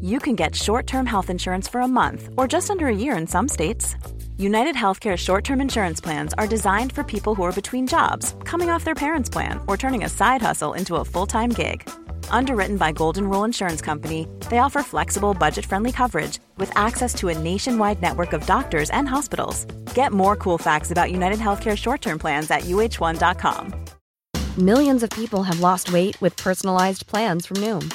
you can get short term health insurance for a month or just under a year in some states. United Healthcare short term insurance plans are designed for people who are between jobs, coming off their parents' plan, or turning a side hustle into a full time gig. Underwritten by Golden Rule Insurance Company, they offer flexible, budget friendly coverage with access to a nationwide network of doctors and hospitals. Get more cool facts about United Healthcare short term plans at uh1.com. Millions of people have lost weight with personalized plans from Noom,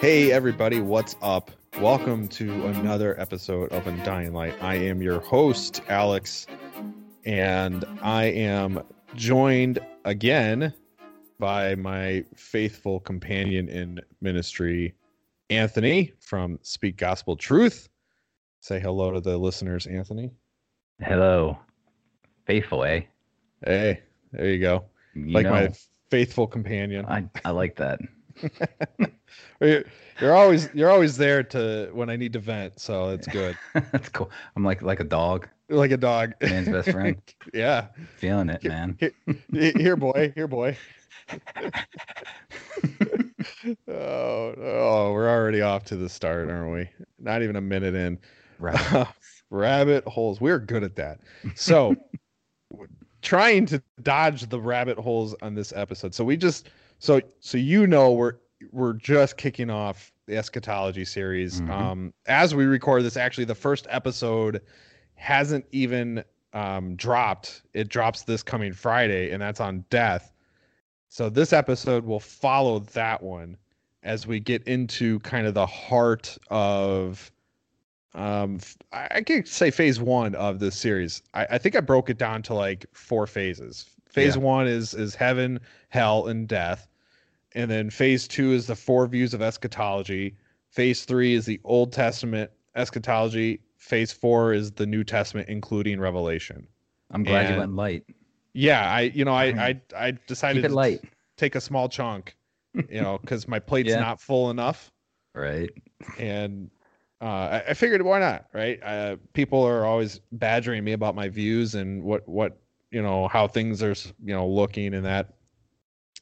Hey, everybody, what's up? Welcome to another episode of Undying Light. I am your host, Alex, and I am joined again by my faithful companion in ministry, Anthony from Speak Gospel Truth. Say hello to the listeners, Anthony. Hello. Faithful, eh? Hey, there you go. You like know, my faithful companion. I, I like that. you're, always you're always there to when I need to vent, so it's good. That's cool. I'm like like a dog. Like a dog. Man's best friend. yeah. Feeling it, man. Here, here, boy. Here, boy. oh, oh, we're already off to the start, aren't we? Not even a minute in. Right. rabbit holes. We're good at that. So, trying to dodge the rabbit holes on this episode. So we just so so you know we're we're just kicking off the eschatology series. Mhm. Um, as we record this, actually, the first episode hasn't even um, dropped. It drops this coming Friday, and that's on death. So this episode will follow that one as we get into kind of the heart of um I could say phase one of this series. I, I think I broke it down to like four phases. Phase Yeah. one is is heaven, hell, and death. And then phase two is the four views of eschatology. Phase three is the Old Testament eschatology. Phase four is the New Testament, including Revelation. I'm glad and- you went light. Yeah, I you know I I, I decided Keep it to light. take a small chunk, you know, because my plate's Yeah. not full enough Right. and uh, I, I figured why not, right? Uh, people are always badgering me about my views and what what you know how things are you know looking and that.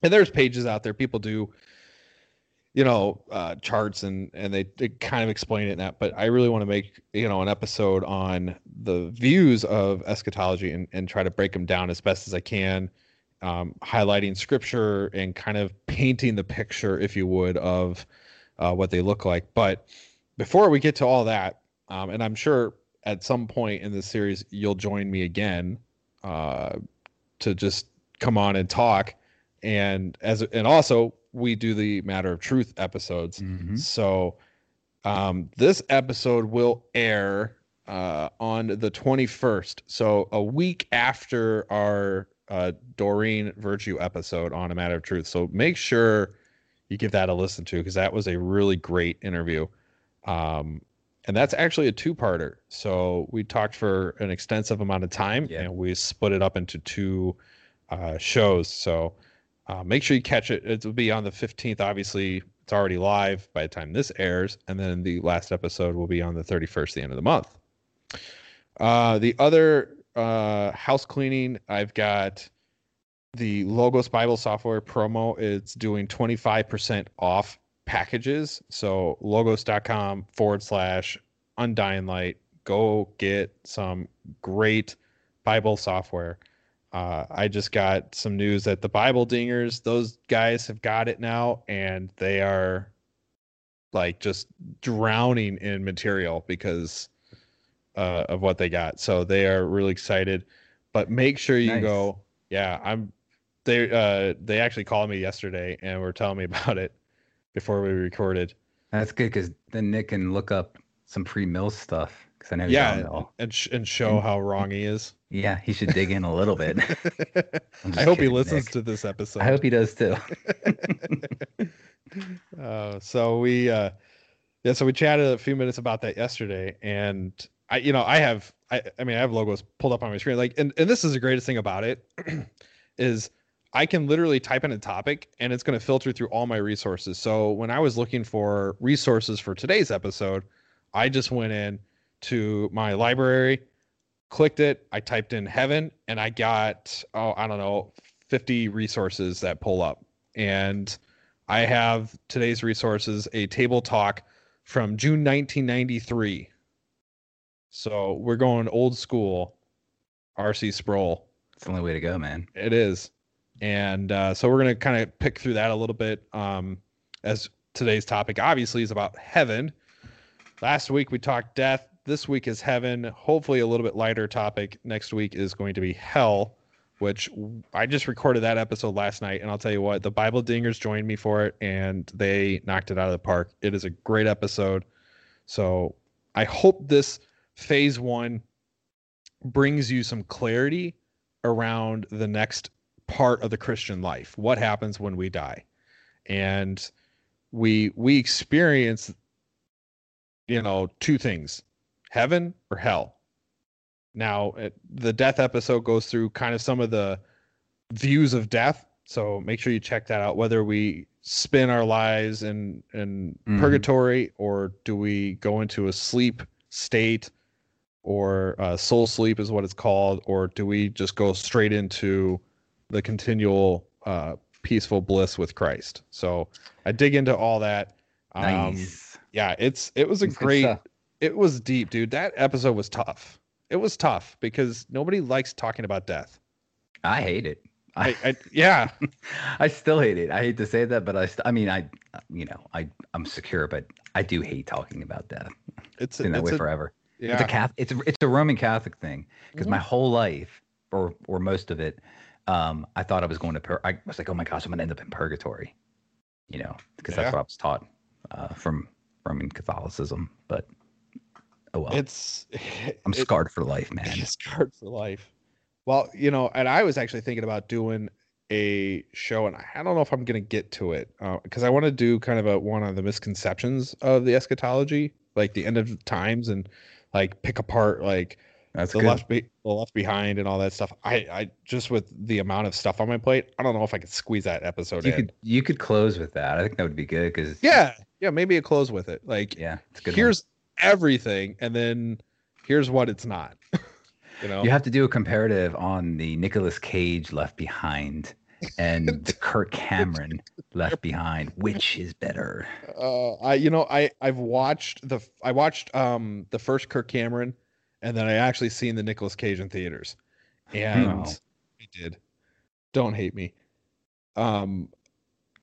And there's pages out there. People do, you know, uh, charts and and they, they kind of explain it in that. But I really want to make you know an episode on the views of eschatology and and try to break them down as best as I can, um, highlighting scripture and kind of painting the picture, if you would, of uh, what they look like. But before we get to all that, um, and I'm sure at some point in this series you'll join me again uh, to just come on and talk, and as and also we do the matter of truth episodes. Mhm. So um, this episode will air uh, on the 21st, so a week after our uh, Doreen Virtue episode on a matter of truth. So make sure you give that a listen to because that was a really great interview. Um, and that's actually a two-parter. So we talked for an extensive amount of time, Yeah. and we split it up into two uh, shows. So uh, make sure you catch it. It will be on the 15th. Obviously, it's already live by the time this airs, and then the last episode will be on the 31st, the end of the month. Uh, the other uh, house cleaning, I've got the Logos Bible software promo. It's doing 25% off packages. So logos.com forward slash undying light. Go get some great Bible software. Uh, I just got some news that the Bible Dingers, those guys have got it now, and they are like just drowning in material because uh, of what they got. So they are really excited. But make sure you Nice. go. Yeah, I'm. They uh they actually called me yesterday and were telling me about it before we recorded. That's good because then Nick can look up some pre-mill stuff because I know Yeah, and sh- and show And- how wrong he is. Yeah, he should dig in a little bit. I hope he listens Nick. to this episode. I hope he does too. uh, so we uh yeah so we chatted a few minutes about that yesterday and i you know i have i i mean i have logos pulled up on my screen like and, and this is the greatest thing about it is i can literally type in a topic and it's going to filter through all my resources so when i was looking for resources for today's episode i just went in to my library clicked it i typed in heaven and i got oh i don't know 50 resources that pull up and I have today's resources a table talk from June 1993. So we're going old school RC Sproul. It's the only way to go, man. It is. And uh, so we're going to kind of pick through that a little bit um, as today's topic obviously is about heaven. Last week we talked death. This week is heaven. Hopefully a little bit lighter topic. Next week is going to be hell which I just recorded that episode last night, and I'll tell you what, the Bible Dingers joined me for it, and they knocked it out of the park. It is a great episode. So I hope this phase one brings you some clarity around the next part of the Christian life. What happens when we die? And we we experience, you know, two things: heaven or hell. Now, it, the death episode goes through kind of some of the views of death. So make sure you check that out. Whether we spin our lives in in Mhm. purgatory or do we go into a sleep state or uh, soul sleep is what it's called, or do we just go straight into the continual uh, peaceful bliss with Christ? So I dig into all that. Um, Nice. yeah, it's it was a good great. It was deep, dude. That episode was tough. It was tough because nobody likes talking about death. I hate it. I, I yeah, I still hate it. I hate to say that, but I, st- I mean, I, you know, I, I'm secure, but I do hate talking about death. it's It's been that way a, forever. yeah. It's a Catholic, it's a, it's a Roman Catholic thing because my whole life, or or most of it, um, I thought I was going to. Pur- I was like, oh my gosh, I'm gonna end up in purgatory, you know, because Yeah. that's what I was taught uh, from Roman Catholicism. But oh well, it's I'm it- scarred for life, man. Scarred for life. Well, you know, and I was actually thinking about doing a show, and I don't know if I'm going to get to it uh, because I want to do kind of a one on the misconceptions of the eschatology, like the end of times, and like pick apart like That's the good. left be- the left behind and all that stuff. I I just with the amount of stuff on my plate, I don't know if I could squeeze that episode you in. could you could close with that. I think that would be good because yeah, yeah, maybe a close with it. Like yeah, it's good. one. Everything, and then here's what it's not. you know, You have to do a comparative on the Nicolas Cage Left Behind and the Kirk Cameron Left Behind. Which is better? uh, I you know I I've watched the I watched um the first Kirk Cameron, and then I actually seen the Nicolas Cage in theaters, and No. I did. Don't hate me. Um,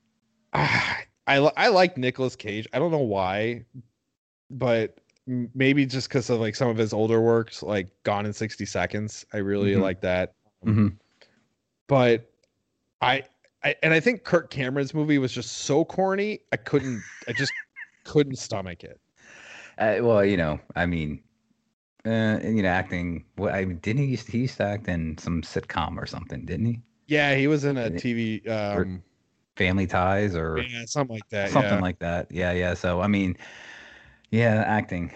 I I, I like Nicolas Cage. I don't know why, but maybe just because of like some of his older works, like Gone in sixty Seconds. I really Mhm. like that. Mhm. But I, I and I think Kirk Cameron's movie was just so corny. I couldn't. I just couldn't stomach it. Uh, well, you know, I mean, uh, you know, acting. What I mean, didn't he used he used to act in some sitcom or something? Didn't he? Yeah, he was in a TV. Um, Family Ties or yeah, something like that. something yeah. like that. Yeah, yeah. So I mean, yeah, acting.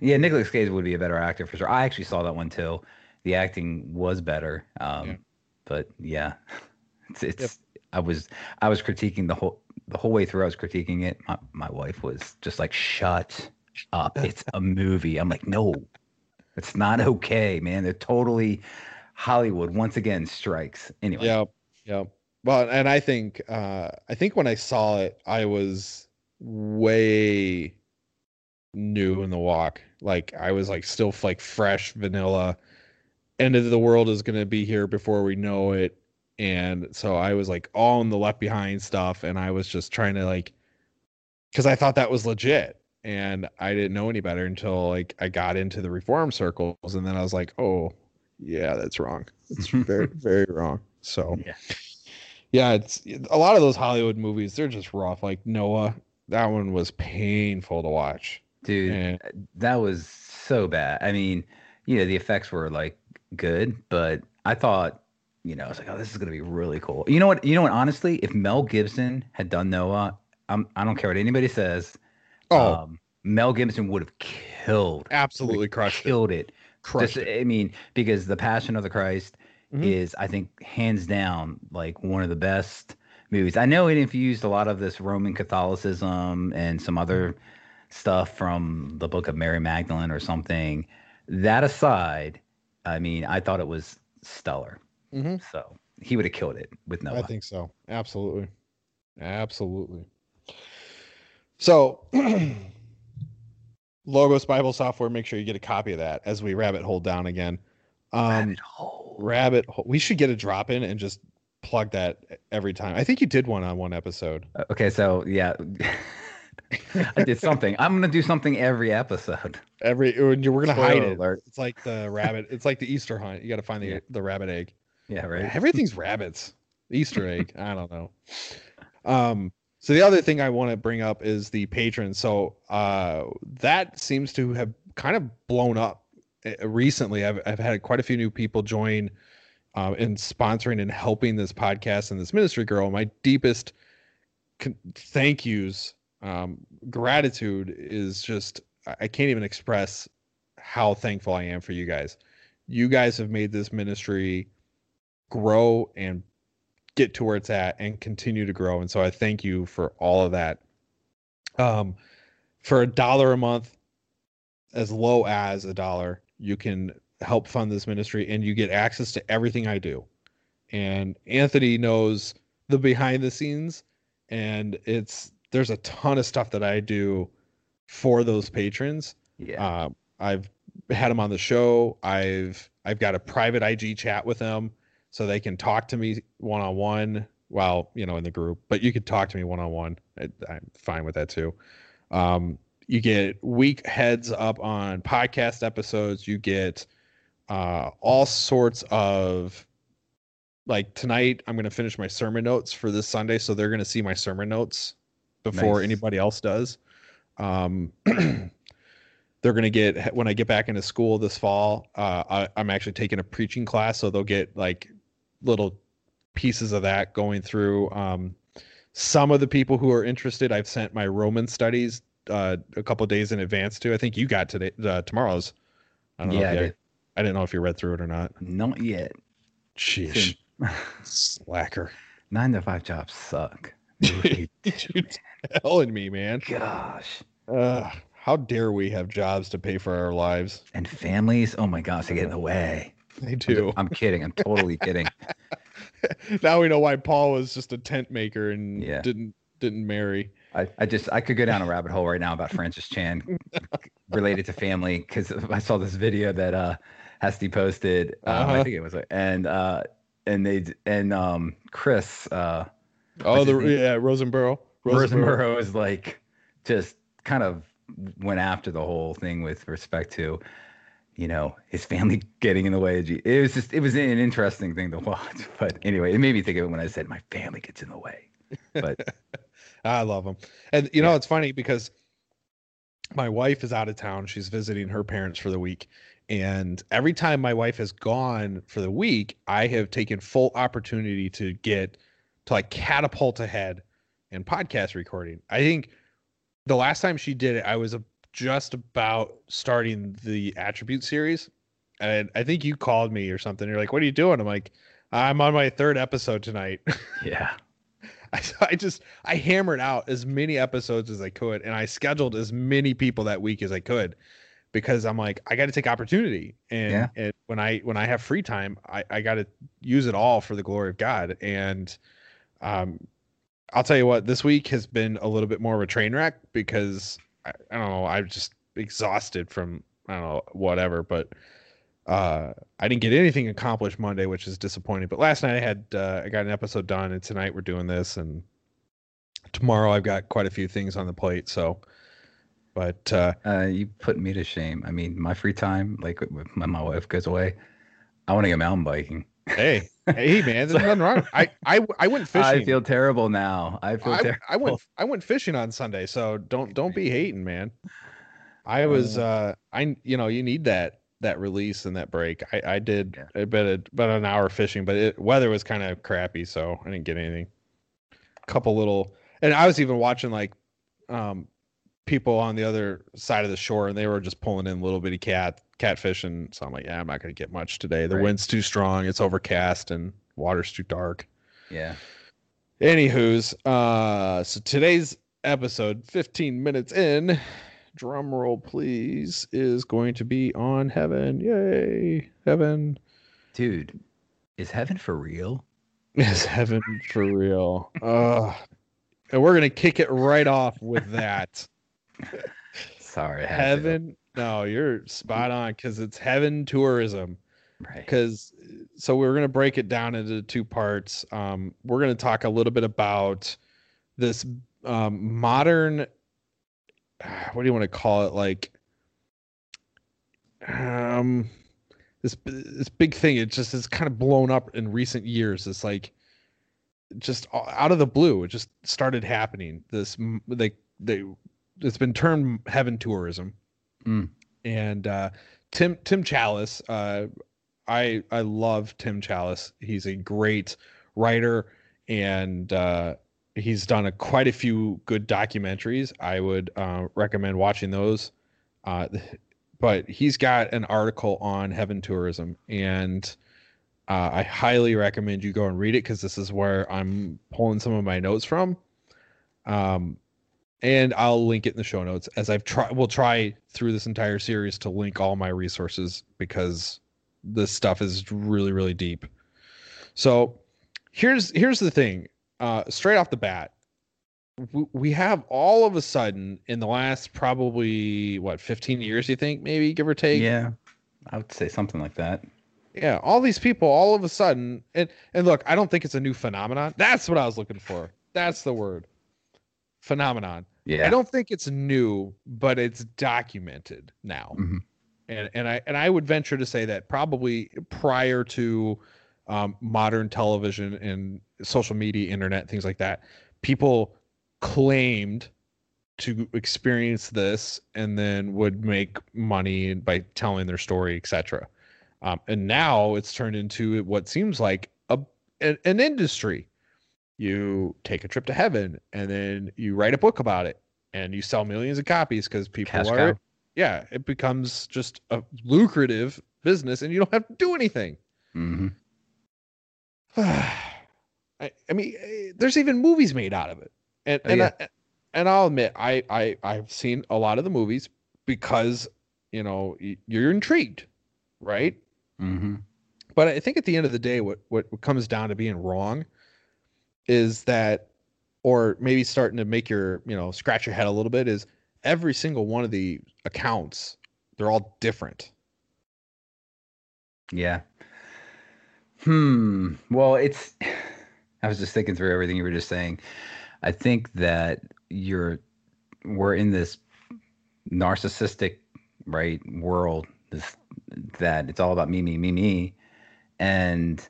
Yeah, Nicolas Cage would be a better actor for sure. I actually saw that one too. The acting was better. Um, Yeah. but yeah, it's, it's I was I was critiquing the whole the whole way through. I was critiquing it. My my wife was just like, "Shut up! It's a movie." I'm like, "No, it's not okay, man. They're totally Hollywood once again strikes." Anyway, Yep. Yep. Well, and I think uh I think when I saw it, I was way new in the walk. Like I was like still like fresh vanilla. End of the world is going to be here before we know it. And so i was like all in the left behind stuff and i was just trying to like because i thought that was legit. And i didn't know any better until like i got into the reform circles and then i was like oh yeah that's wrong. It's very very wrong. So Yeah. yeah it's a lot of those hollywood movies they're just rough. Like noah that one was painful to watch Dude, and that was so bad. I mean, you know, the effects were like good, but I thought, you know, I was like, oh, this is gonna be really cool. You know what? You know what? Honestly, if Mel Gibson had done Noah, I'm, I don't care what anybody says. oh um, Mel Gibson would have killed, absolutely crushed killed it. crushed Just, it I mean, because the Passion of the Christ Mhm. is, I think, hands down, like one of the best movies. I know it infused a lot of this Roman Catholicism and some other stuff from the Book of Mary Magdalene or something. That aside, I mean, I thought it was stellar. Mhm. So he would have killed it with Noah. I think so. Absolutely. Absolutely. So, Logos Bible software, make sure you get a copy of that as we rabbit hole down again. Um, Rabbit hole. rabbit hole. We should get a drop in and just plug that every time. I think you did one on one episode. Uh, Okay, so yeah, I did something. I'm gonna do something every episode. Every we're gonna hide it. alert. It's like the rabbit. It's like the Easter hunt. You got to find the Yeah. the rabbit egg. Yeah, right. Everything's rabbits. Easter egg. I don't know. Um, so the other thing I want to bring up is the patrons. So uh, that seems to have kind of blown up uh, recently. I've I've had quite a few new people join uh, in sponsoring and helping this podcast and this ministry girl, My deepest con- thank yous, um, gratitude is just I can't even express how thankful I am for you guys. You guys have made this ministry grow and get to where it's at and continue to grow. And so I thank you for all of that. Um, for a dollar a month, as low as a dollar, you can help fund this ministry and you get access to everything I do. And Anthony knows the behind the scenes and it's there's a ton of stuff that I do for those patrons. Yeah. Uh, I've had them on the show. I've I've got a private IG chat with them so they can talk to me one on one. Well, you know, in the group, but you could talk to me one on one. I'm fine with that too. Um, you get week heads up on podcast episodes. You get uh, all sorts of like tonight. I'm going to finish my sermon notes for this Sunday, so they're going to see my sermon notes before Nice. anybody else does. Um, they're going to get when I get back into school this fall. Uh, I, I'm actually taking a preaching class, so they'll get like little pieces of that going through. Um, some of the people who are interested, I've sent my Roman studies uh, a couple days in advance to. I think you got today, uh, tomorrow's. I don't know. Yeah, if I did. I didn't know if you read through it or not. Not yet. Sheesh, slacker. Nine to five jobs suck. You're telling me, man. Gosh. Uh, how dare we have jobs to pay for our lives? And families, oh my gosh, they get in the way. They do. I'm kidding. I'm totally kidding. now we know why Paul was just a tent maker and Yeah. didn't didn't marry. I, I just I could go down a rabbit hole right now about Francis Chan related to family because I saw this video that uh Hesty posted. Um, Uh-huh. I think it was and uh and they and um Chris uh Oh, the yeah, Rosebrough. Rosebrough is like just kind of went after the whole thing with respect to you know his family getting in the way of it was just it was an interesting thing to watch but anyway it made me think of it when i said my family gets in the way but I love them. And you know, Yeah. it's funny because my wife is out of town. She's visiting her parents for the week. And every time my wife has gone for the week, I have taken full opportunity to get to like catapult ahead in podcast recording. I think the last time she did it, I was uh, just about starting the attribute series. And I think you called me or something. You're like, what are you doing? I'm like, I'm on my third episode tonight. yeah I, I just I hammered out as many episodes as I could, and I scheduled as many people that week as I could, because I'm like I got to take opportunity, and, Yeah. and when I when I have free time, I I got to use it all for the glory of God, and um, I'll tell you what, this week has been a little bit more of a train wreck because I, I don't know, I'm just exhausted from I don't know whatever, but uh, I didn't get anything accomplished Monday, which is disappointing. But last night I had uh, I got an episode done, and tonight we're doing this, and tomorrow I've got quite a few things on the plate. So, but uh, Uh, you put me to shame. I mean, my free time, like when my wife goes away, I want to go mountain biking. hey, hey, man, there's nothing wrong. I I I went fishing. I feel terrible now. I feel I, terrible. I went I went fishing on Sunday, so don't don't be hating, man. I was uh I you know you need that that release and that break. I I did Yeah. about a, about an hour fishing, but it weather was kind of crappy, so I didn't get anything. A couple little, and I was even watching like um people on the other side of the shore, and they were just pulling in little bitty cat catfish, and so I'm like, yeah, I'm not gonna get much today. The Right. wind's too strong, it's overcast, and water's too dark. yeah. Anywho's, uh, so today's episode, 15 minutes in, drum roll please, is going to be on heaven. Yay, heaven Dude, is heaven for real? is heaven for real. Uh, and we're gonna kick it right off with that. Sorry. Heaven. No, you're spot on because it's heaven tourism. Right. because so we're going to break it down into two parts um, we're going to talk a little bit about this um, modern what do you want to call it like um this this big thing it just is kind of blown up in recent years it's like just out of the blue it just started happening this they they it's been termed heaven tourism Mm. and uh tim tim Challies uh I I love Tim Challies. He's a great writer, and uh, he's done a, quite a few good documentaries. I would uh, recommend watching those. Uh, but he's got an article on heaven tourism, and uh, I highly recommend you go and read it because this is where I'm pulling some of my notes from. Um, and I'll link it in the show notes as I've tried. We'll try through this entire series to link all my resources because this stuff is really really deep so here's here's the thing uh straight off the bat we, we have all of a sudden in the last probably what 15 years you think maybe give or take Yeah. I would say something like that. yeah all these people all of a sudden and and look i don't think it's a new phenomenon that's what i was looking for that's the word phenomenon Yeah. I don't think it's new, but it's documented now. Mhm. And and I and I would venture to say that probably prior to um, modern television and social media, internet, things like that, people claimed to experience this and then would make money by telling their story, etc. Um, and now it's turned into what seems like a an, an industry. You take a trip to heaven and then you write a book about it and you sell millions of copies because people Cash are cow. yeah it becomes just a lucrative business and you don't have to do anything. Hmm I, I mean eh, there's even movies made out of it. And Oh, and, yeah. I, and i'll admit i i i've seen a lot of the movies because you know you're intrigued right? Hmm but I think at the end of the day, what, what what comes down to being wrong is that, or maybe starting to make your you know scratch your head a little bit is every single one of the accounts they're all different. Yeah. Hmm. Well, it's. I was just thinking through everything you were just saying. I think that you're. We're in this narcissistic, right, world. This that it's all about me, me, me, me, and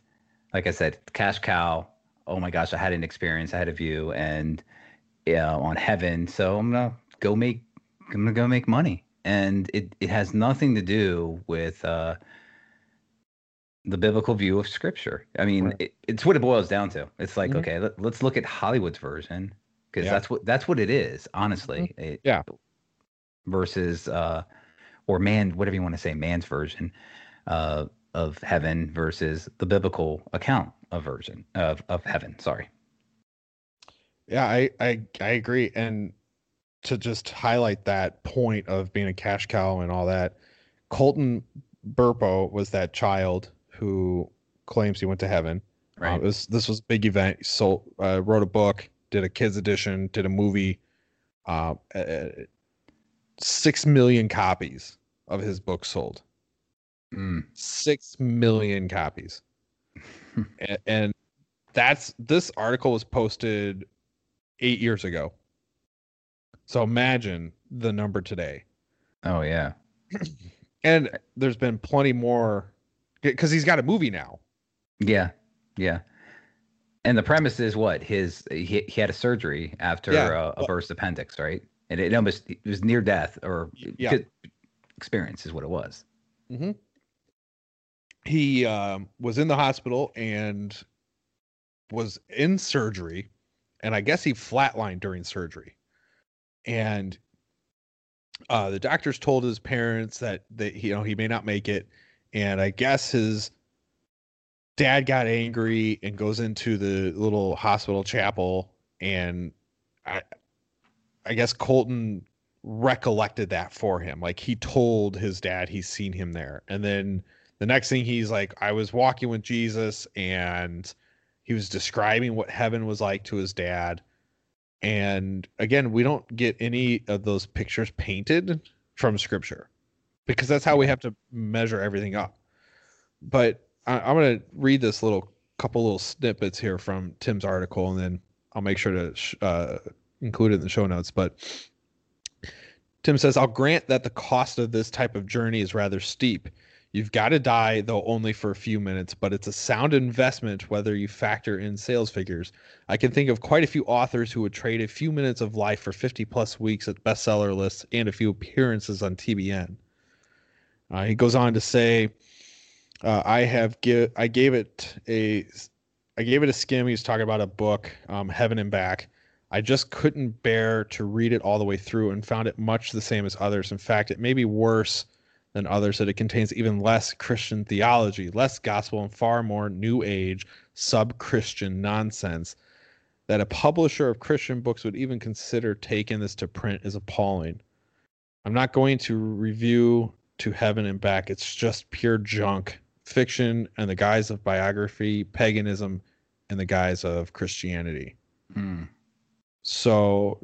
like I said, cash cow. Oh my gosh, I had an experience. I had a view, and yeah, on heaven. So I'm gonna go make. I'm gonna go make money, and it it has nothing to do with. uh the biblical view of scripture. I mean, Right. it, it's what it boils down to. It's like, Mhm. okay, let, let's look at Hollywood's version because Yeah. that's what that's what it is, honestly. It- Yeah. Versus, uh, or man, whatever you want to say, man's version uh, of heaven versus the biblical account of version of of heaven. Sorry. Yeah, I I I agree. And to just highlight that point of being a cash cow and all that, Colton Burpo was that child who claims he went to heaven. Uh, Right. it was this was a big event. He sold, uh, wrote a book, did a kids edition, did a movie. Uh, uh, six million copies of his book sold. Mm. Six million copies. and, and that's this article was posted eight years ago. So imagine the number today. Oh yeah. And there's been plenty more because he's got a movie now. Yeah. Yeah. And the premise is what his he, he had a surgery after Yeah, a, a well- burst appendix, right? And it almost it was near death or Yeah. experience is what it was. Mm-hmm. He um, was in the hospital and was in surgery, and I guess he flatlined during surgery. And uh, the doctors told his parents that that you know he may not make it, and I guess his dad got angry and goes into the little hospital chapel, and I I guess Colton recollected that for him. Like he told his dad he's seen him there. And then the next thing he's like, I was walking with Jesus and he was describing what heaven was like to his dad. And again, we don't get any of those pictures painted from scripture because that's how we have to measure everything up. But I, I'm going to read this little couple little snippets here from Tim's article and then I'll make sure to sh- uh, include it in the show notes. But Tim says, I'll grant that the cost of this type of journey is rather steep. You've got to die, though only for a few minutes, but it's a sound investment whether you factor in sales figures. I can think of quite a few authors who would trade a few minutes of life for 50 plus weeks at bestseller lists and a few appearances on TBN. Uh, he goes on to say, uh, I have give I gave it a I gave it a skim. He was talking about a book, um, Heaven and Back. I just couldn't bear to read it all the way through and found it much the same as others. In fact, it may be worse than others that it contains even less Christian theology, less gospel, and far more new age, sub Christian nonsense. That a publisher of Christian books would even consider taking this to print is appalling. I'm not going to review To Heaven and Back. It's just pure junk, fiction, and the guise of biography, paganism, and the guise of Christianity. Mm. So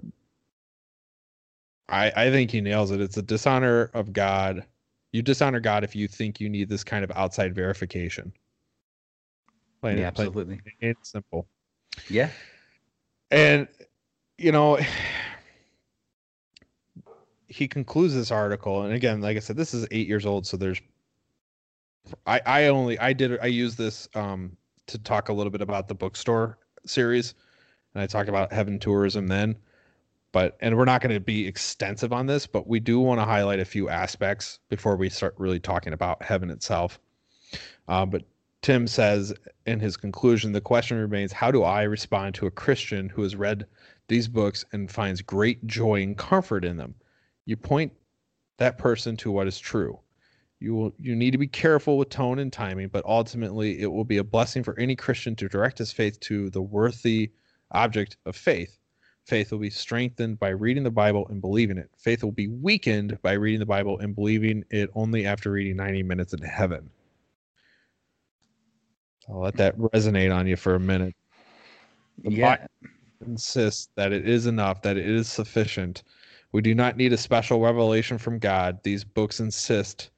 I I think he nails it. It's a dishonor of God. You dishonor God if you think you need this kind of outside verification. Plain, Yeah, plain absolutely. and simple. Yeah. And you know, he concludes this article, and again, like I said, this is eight years old, so there's. I I only I did I use this um to talk a little bit about the bookstore series, and I talked about heaven tourism then, but and we're not going to be extensive on this, but we do want to highlight a few aspects before we start really talking about heaven itself. Uh, but Tim says in his conclusion, the question remains how do I respond to a Christian who has read these books and finds great joy and comfort in them? You point that person to what is true. You will you need to be careful with tone and timing, but ultimately it will be a blessing for any Christian to direct his faith to the worthy object of faith. Faith will be strengthened by reading the Bible and believing it. Faith will be weakened by reading the Bible and believing it only after reading 90 minutes in heaven. I'll let that resonate on you for a minute. The Yeah. Bible insists that it is enough, that it is sufficient. We do not need a special revelation from God. These books insist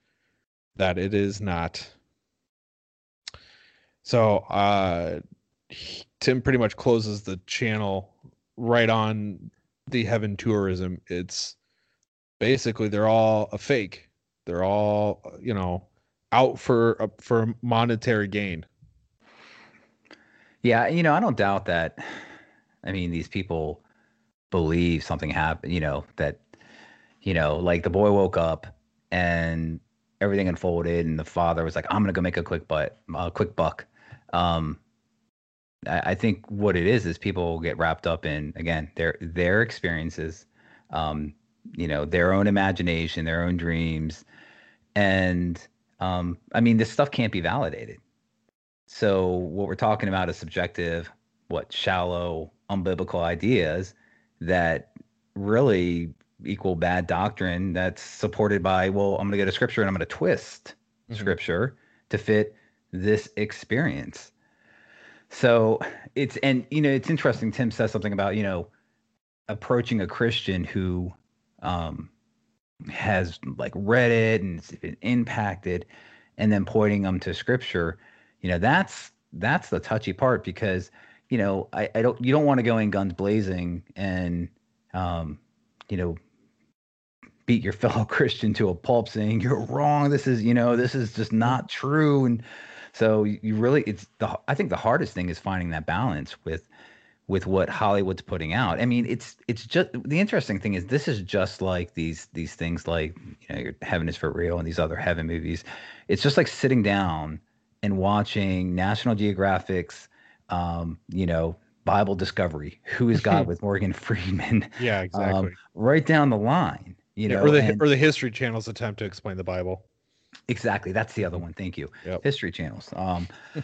that it is not. So, uh, Tim pretty much closes the channel right on the heaven tourism. It's basically they're all a fake. They're all, you know, out for uh, for monetary gain. Yeah, you know, I don't doubt that. I mean, these people believe something happened, you know, that, you know, like the boy woke up and everything unfolded and the father was like, I'm to go make a quick butt, a quick buck. Um, I, I think what it is is people get wrapped up in, again, their, their experiences, um, you know, their own imagination, their own dreams. And, um, I mean, this stuff can't be validated. So what we're talking about is subjective, what shallow, unbiblical ideas that really equal bad doctrine that's supported by, well, I'm going to get a scripture and I'm going to twist Mhm. scripture to fit this experience. So it's and you know it's interesting. Tim says something about you know approaching a Christian who um, has like read it and it's been impacted, and then pointing them to scripture, you know, that's that's the touchy part because you know I, I don't you don't want to go in guns blazing and um, you know beat your fellow Christian to a pulp saying you're wrong. This is you know this is just not true and so you really it's the I think the hardest thing is finding that balance with with what Hollywood's putting out. I mean, it's it's just the interesting thing is this is just like these these things like you know your Heaven is for real and these other heaven movies. It's just like sitting down and watching National Geographic's um, you know Bible Discovery, Who is God with Morgan Freeman. Yeah, um, exactly. Um, right down the line, you yeah, know, or the and, or the History Channel's attempt to explain the Bible. Exactly, that's the other one. Thank you. Yep. History channels. Um,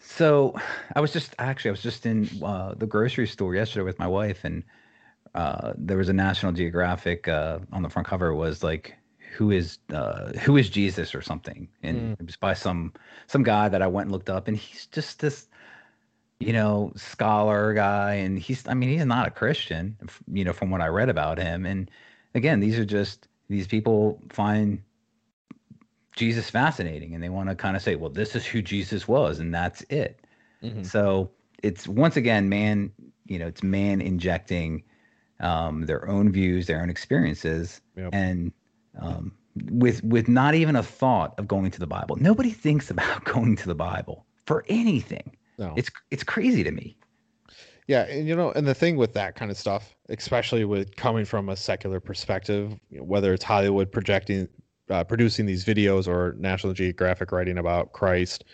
So I was just actually I was just in uh, the grocery store yesterday with my wife, and uh, there was a National Geographic uh, on the front cover was like who is uh, who is Jesus or something, and mm. it was by some some guy that I went and looked up, and he's just this you know scholar guy, and he's I mean he's not a Christian, you know from what I read about him, and again these are just these people find Jesus fascinating and they want to kind of say, well, this is who Jesus was and that's it. Mm-hmm. So it's once again, man, you know, it's man injecting um, their own views, their own experiences, yep. and um, with with not even a thought of going to the Bible. Nobody thinks about going to the Bible for anything. No. It's it's crazy to me. Yeah, and you know, and the thing with that kind of stuff, especially with coming from a secular perspective, you know, whether it's Hollywood projecting uh, producing these videos or National Geographic writing about Christ,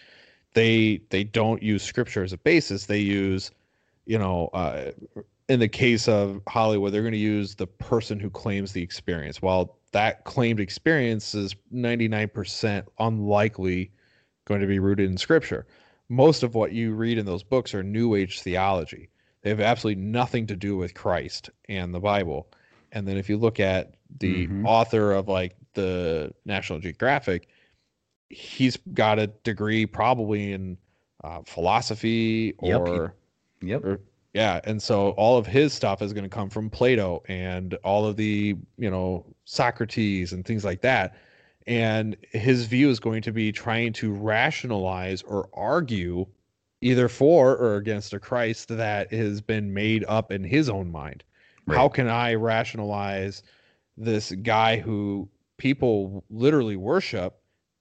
they they don't use scripture as a basis. They use, you know, uh, in the case of Hollywood, they're going to use the person who claims the experience. While that claimed experience is 99% unlikely going to be rooted in scripture. Most of what you read in those books are New Age theology. They have absolutely nothing to do with Christ and the Bible. And then if you look at the mm-hmm. author of like the National Geographic, he's got a degree probably in uh, philosophy or, yep. yep. Or, yeah, and so all of his stuff is going to come from Plato and all of the you know Socrates and things like that, and his view is going to be trying to rationalize or argue either for or against a Christ that has been made up in his own mind. Right. How can I rationalize this guy who people literally worship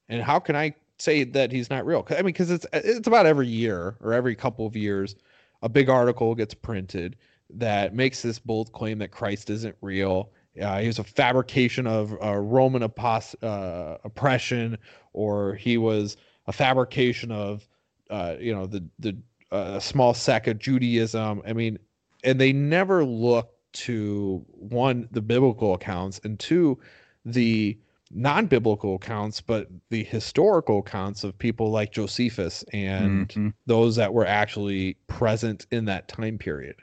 and how can i say that he's not real? I mean because it's it's about every year or every couple of years a big article gets printed that makes this bold claim that christ isn't real. Uh, he was a fabrication of uh, roman apos- uh, oppression or he was a fabrication of uh, you know the the uh, small sect of judaism. I mean and they never look to one the biblical accounts and two the non-biblical accounts but the historical accounts of people like josephus and mm-hmm. those that were actually present in that time period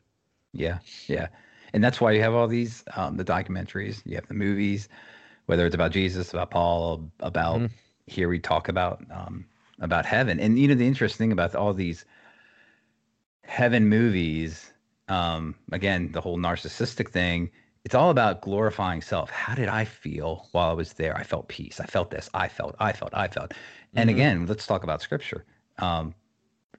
yeah yeah and that's why you have all these um, the documentaries you have the movies whether it's about jesus about paul about mm-hmm. here we talk about um, about heaven and you know the interesting thing about all these heaven movies um, again the whole narcissistic thing it's all about glorifying self. How did I feel while I was there? I felt peace. I felt this. I felt, I felt, I felt. And mm-hmm. again, let's talk about scripture. Um,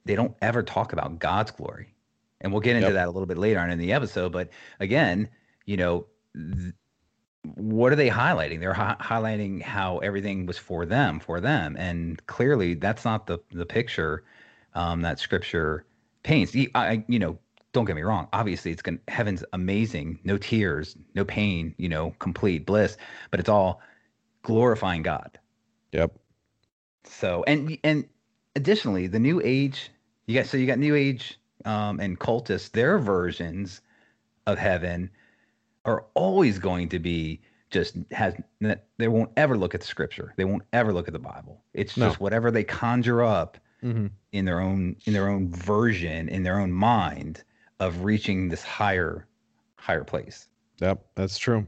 they don't ever talk about God's glory. And we'll get into yep. that a little bit later on in the episode. But again, you know, th- what are they highlighting? They're hi- highlighting how everything was for them, for them. And clearly that's not the, the picture um, that scripture paints. I, you know, don't get me wrong. Obviously, it's going heaven's amazing, no tears, no pain, you know, complete bliss, but it's all glorifying God. Yep. So and and additionally, the new age, you got so you got new age um, and cultists, their versions of heaven are always going to be just has they won't ever look at the scripture. They won't ever look at the Bible. It's just whatever they conjure up mm-hmm. in their own in their own version in their own mind of reaching this higher higher place. Yep, that's true.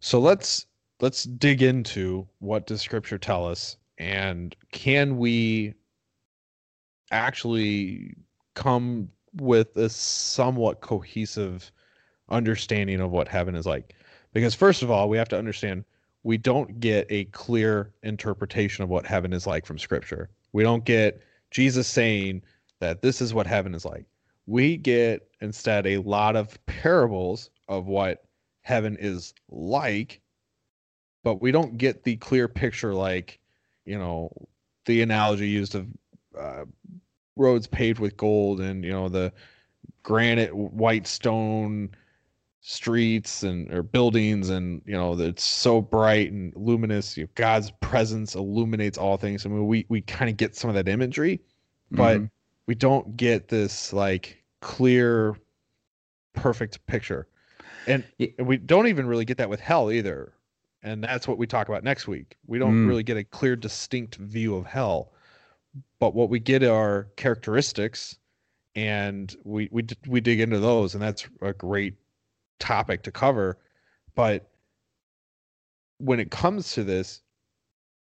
So let's let's dig into what does scripture tell us and can we actually come with a somewhat cohesive understanding of what heaven is like because first of all we have to understand we don't get a clear interpretation of what heaven is like from scripture. We don't get Jesus saying that this is what heaven is like. We get instead a lot of parables of what heaven is like, but we don't get the clear picture like, you know, the analogy used of uh, roads paved with gold and, you know, the granite white stone streets and or buildings and you know it's so bright and luminous you know, god's presence illuminates all things i mean we we kind of get some of that imagery but mm-hmm. we don't get this like clear perfect picture. And, yeah. we don't even really get that with hell either. And that's what we talk about next week. We don't mm. really get a clear distinct view of hell. But what we get are characteristics and we we we dig into those and that's a great topic to cover. But when it comes to this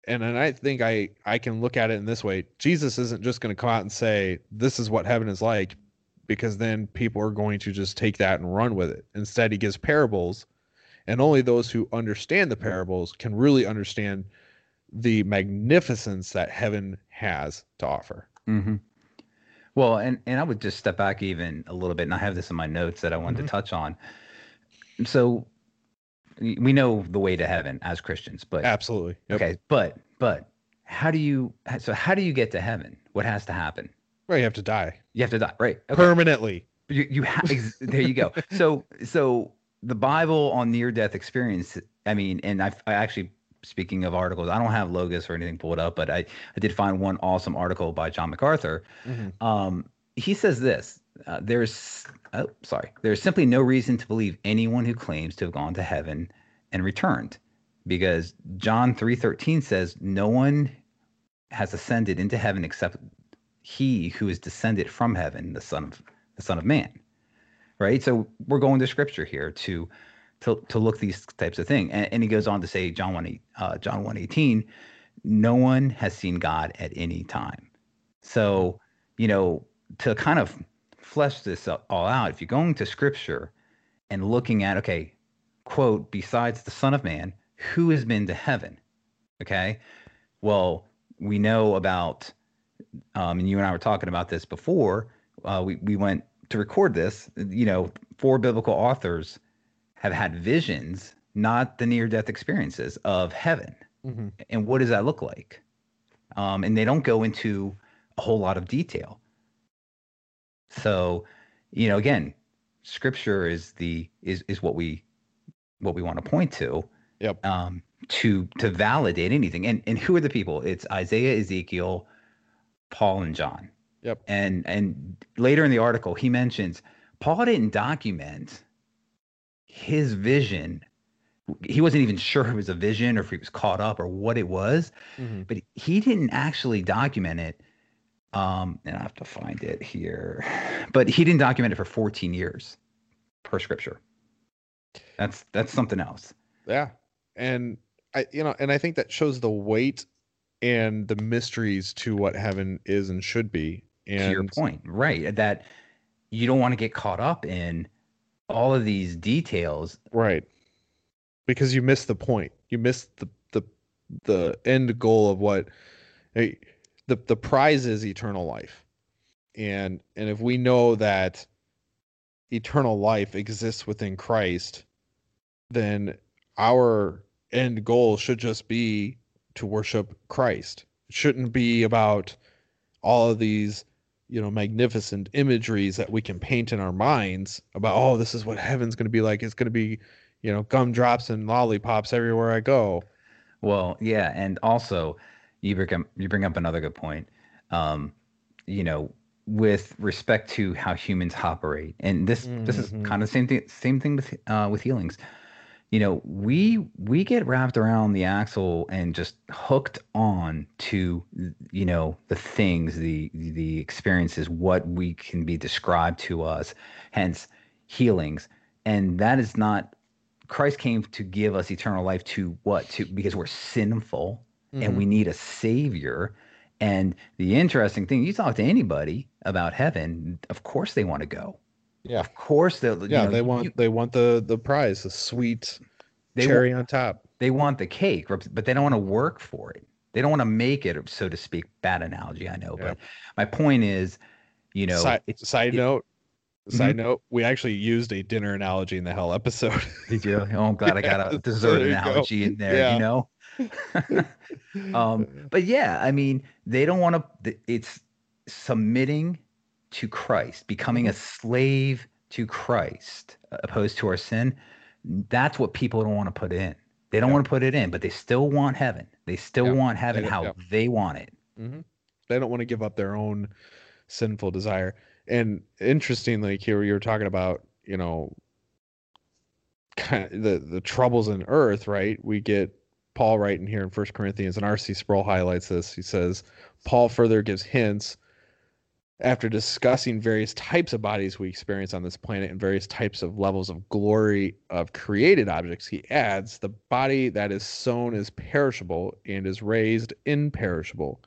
and and I think I I can look at it in this way Jesus isn't just going to come out and say this is what heaven is like because then people are going to just take that and run with it instead he gives parables and only those who understand the parables can really understand the magnificence that heaven has to offer mm-hmm. well and and i would just step back even a little bit and i have this in my notes that i wanted mm-hmm. to touch on so we know the way to heaven as Christians, but absolutely yep. okay. But but how do you? So how do you get to heaven? What has to happen? Well, you have to die. You have to die, right? Okay. Permanently. You you have there. You go. so so the Bible on near death experience. I mean, and I I actually speaking of articles, I don't have logos or anything pulled up, but I I did find one awesome article by John MacArthur. Mm-hmm. Um, he says this uh, there's oh sorry there's simply no reason to believe anyone who claims to have gone to heaven and returned because john 3.13 says no one has ascended into heaven except he who is descended from heaven the son of the son of man right so we're going to scripture here to to, to look these types of things and, and he goes on to say john 1 uh, john 118 no one has seen god at any time so you know to kind of flesh this all out, if you're going to scripture and looking at, okay, quote, besides the Son of Man, who has been to heaven? Okay. Well, we know about, um, and you and I were talking about this before. Uh, we, we went to record this. You know, four biblical authors have had visions, not the near death experiences of heaven. Mm-hmm. And what does that look like? Um, and they don't go into a whole lot of detail. So, you know, again, scripture is the is is what we what we want to point to. Yep. Um, to to validate anything. And and who are the people? It's Isaiah, Ezekiel, Paul, and John. Yep. And and later in the article, he mentions Paul didn't document his vision. He wasn't even sure it was a vision or if he was caught up or what it was, mm-hmm. but he didn't actually document it um, and I have to find it here. But he didn't document it for 14 years per scripture. That's that's something else. Yeah. And I you know, and I think that shows the weight and the mysteries to what heaven is and should be. And to your point, right. That you don't want to get caught up in all of these details. Right. Because you miss the point. You miss the the the end goal of what the the prize is eternal life and and if we know that eternal life exists within Christ then our end goal should just be to worship Christ it shouldn't be about all of these you know magnificent imageries that we can paint in our minds about oh this is what heaven's going to be like it's going to be you know gumdrops and lollipops everywhere i go well yeah and also you bring up you bring up another good point. Um, you know, with respect to how humans operate, and this mm-hmm. this is mm-hmm. kind of the same thing same thing with uh, with healings. You know, we we get wrapped around the axle and just hooked on to you know the things, the the experiences, what we can be described to us. Hence, healings, and that is not Christ came to give us eternal life to what? To because we're sinful mm-hmm. and we mm-hmm. need a savior. And the interesting thing, you talk to anybody about heaven, of course they want to go. Yeah. Of course they Yeah, know, they want you, they want the the prize, the sweet cherry want, on top. They want the cake, but they don't want to work for it. They don't want to make it, so to speak. Bad analogy, I know, yeah. but my point is, you know, side, side it, note. Side mm-hmm. note: We actually used a dinner analogy in the hell episode. Did you? Oh, I'm glad I got a dessert analogy go. in there. Yeah. You know. um, but yeah, I mean, they don't want to. It's submitting to Christ, becoming a mm-hmm. slave to Christ, opposed to our sin. That's what people don't want to put in. They don't yeah. want to put it in, but they still want heaven. They still yeah. want heaven they, how yeah. they want it. Mm-hmm. They don't want to give up their own sinful desire. And interestingly, here you were talking about, you know, kind of the the troubles in earth, right? We get Paul writing here in First Corinthians, and R.C. Sproul highlights this. He says, Paul further gives hints after discussing various types of bodies we experience on this planet and various types of levels of glory of created objects, he adds the body that is sown is perishable and is raised imperishable.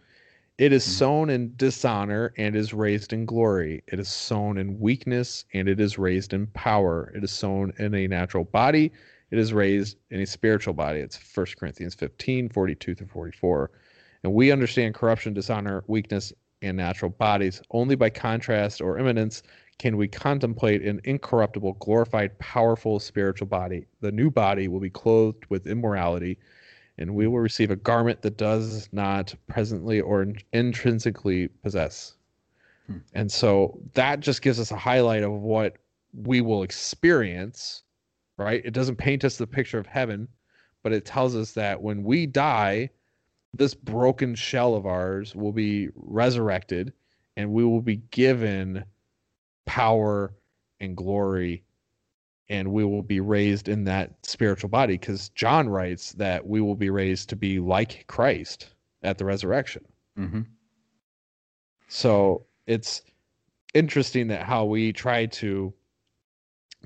It is mm-hmm. sown in dishonor and is raised in glory. It is sown in weakness and it is raised in power. It is sown in a natural body. It is raised in a spiritual body. It's 1 Corinthians 15, 42 through 44. And we understand corruption, dishonor, weakness, and natural bodies. Only by contrast or immanence can we contemplate an incorruptible, glorified, powerful spiritual body. The new body will be clothed with immorality and we will receive a garment that does not presently or intrinsically possess. Hmm. And so that just gives us a highlight of what we will experience, right? It doesn't paint us the picture of heaven, but it tells us that when we die, this broken shell of ours will be resurrected and we will be given power and glory and we will be raised in that spiritual body because John writes that we will be raised to be like Christ at the resurrection. Mm-hmm. So it's interesting that how we try to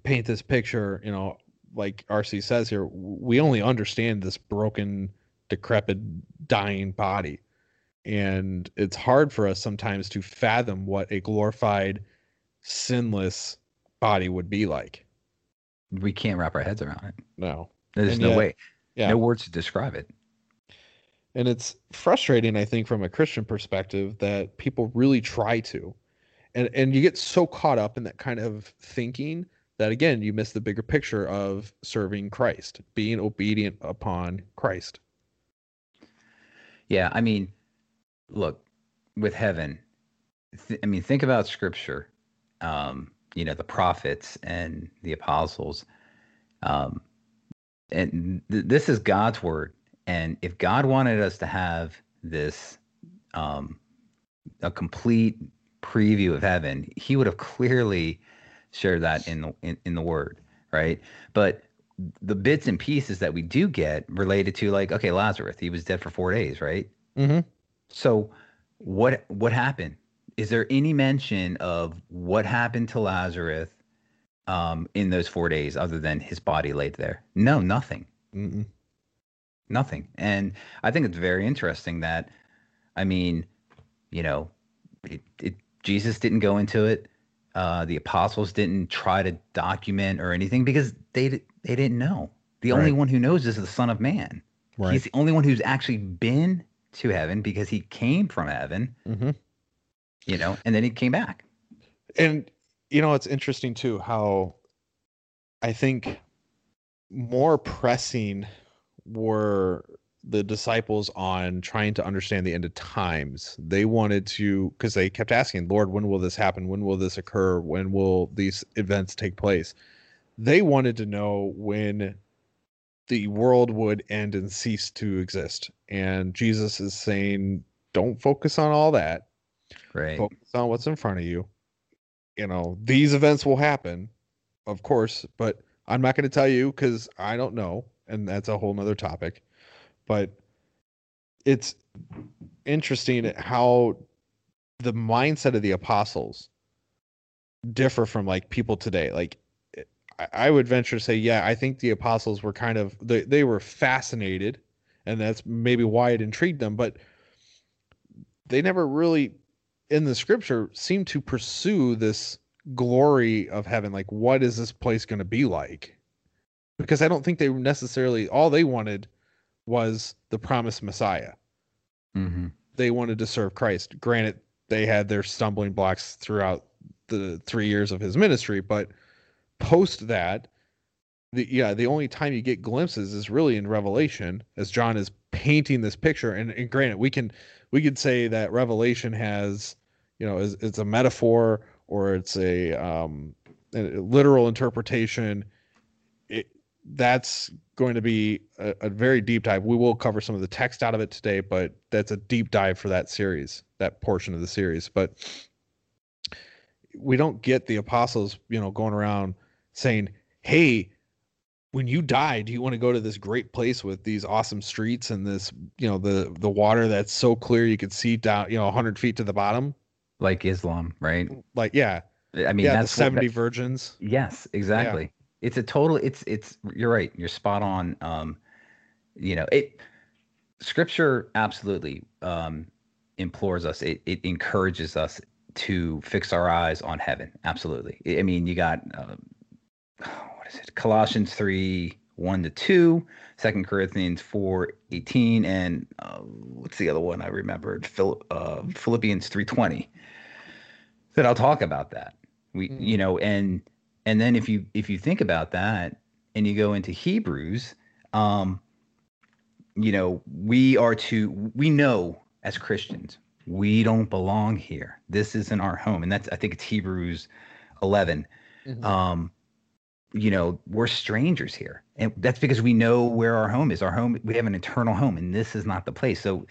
paint this picture, you know, like RC says here, we only understand this broken, decrepit, dying body. And it's hard for us sometimes to fathom what a glorified, sinless body would be like we can't wrap our heads around it. No, there's and no yet, way. Yeah. No words to describe it. And it's frustrating, I think, from a Christian perspective, that people really try to, and and you get so caught up in that kind of thinking that again you miss the bigger picture of serving Christ, being obedient upon Christ. Yeah, I mean, look, with heaven, th- I mean, think about Scripture. Um, you know the prophets and the apostles um and th- this is god's word and if god wanted us to have this um a complete preview of heaven he would have clearly shared that in the in, in the word right but the bits and pieces that we do get related to like okay lazarus he was dead for four days right mm-hmm. so what what happened is there any mention of what happened to Lazarus um, in those four days other than his body laid there? No, nothing. Mm-mm. Nothing. And I think it's very interesting that, I mean, you know, it, it, Jesus didn't go into it. Uh, the apostles didn't try to document or anything because they they didn't know. The right. only one who knows is the Son of Man. Right. He's the only one who's actually been to heaven because he came from heaven. Mm-hmm you know, and then he came back. And you know, it's interesting too how I think more pressing were the disciples on trying to understand the end of times. They wanted to because they kept asking, Lord, when will this happen? When will this occur? When will these events take place? They wanted to know when the world would end and cease to exist. And Jesus is saying, don't focus on all that. Right. Focus on what's in front of you. You know, these events will happen, of course, but I'm not going to tell you because I don't know. And that's a whole nother topic. But it's interesting how the mindset of the apostles differ from like people today. Like I would venture to say, yeah, I think the apostles were kind of they, they were fascinated, and that's maybe why it intrigued them, but they never really in the scripture seem to pursue this glory of heaven like what is this place going to be like because I don't think they necessarily all they wanted was the promised Messiah. Mm-hmm. They wanted to serve Christ. Granted, they had their stumbling blocks throughout the three years of his ministry, but post that, the yeah, the only time you get glimpses is really in Revelation, as John is painting this picture. And, and granted, we can we could say that Revelation has, you know, is it's a metaphor or it's a um, a literal interpretation. It, that's going to be a, a, very deep dive. We will cover some of the text out of it today, but that's a deep dive for that series, that portion of the series. But we don't get the apostles, you know, going around saying, "Hey, when you die, do you want to go to this great place with these awesome streets and this, you know, the the water that's so clear you could see down, you know, 100 feet to the bottom?" Like Islam, right? Like, yeah. I mean, yeah, that's the 70 what, virgins. Yes, exactly. Yeah. It's a total. It's it's. You're right. You're spot on. Um, you know, it. Scripture absolutely um, implores us. It it encourages us to fix our eyes on heaven. Absolutely. I mean, you got uh, what is it? Colossians three one to two, Second Corinthians four eighteen, and uh, what's the other one I remembered? Phil, uh, Philippians three twenty. That I'll talk about that. We, mm-hmm. you know, and and then if you if you think about that, and you go into Hebrews, um, you know, we are to we know as Christians we don't belong here. This isn't our home, and that's I think it's Hebrews 11. Mm-hmm. Um, you know, we're strangers here, and that's because we know where our home is. Our home, we have an eternal home, and this is not the place. So,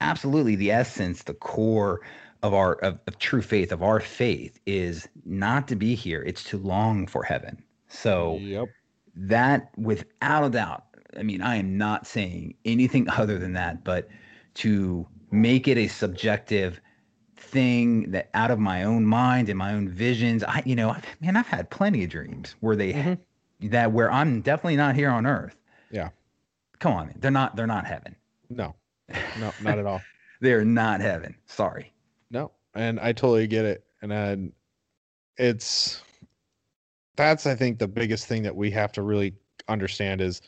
absolutely, the essence, the core of our of, of true faith, of our faith, is not to be here. It's to long for heaven. So, yep. that without a doubt. I mean, I am not saying anything other than that, but to make it a subjective thing that out of my own mind and my own visions. I, you know, man, I've had plenty of dreams where they mm-hmm. that where I'm definitely not here on earth. Yeah. Come on, man. They're not. They're not heaven. No, no, not at all. they're not heaven. Sorry. No, and I totally get it, and then it's that's I think the biggest thing that we have to really understand is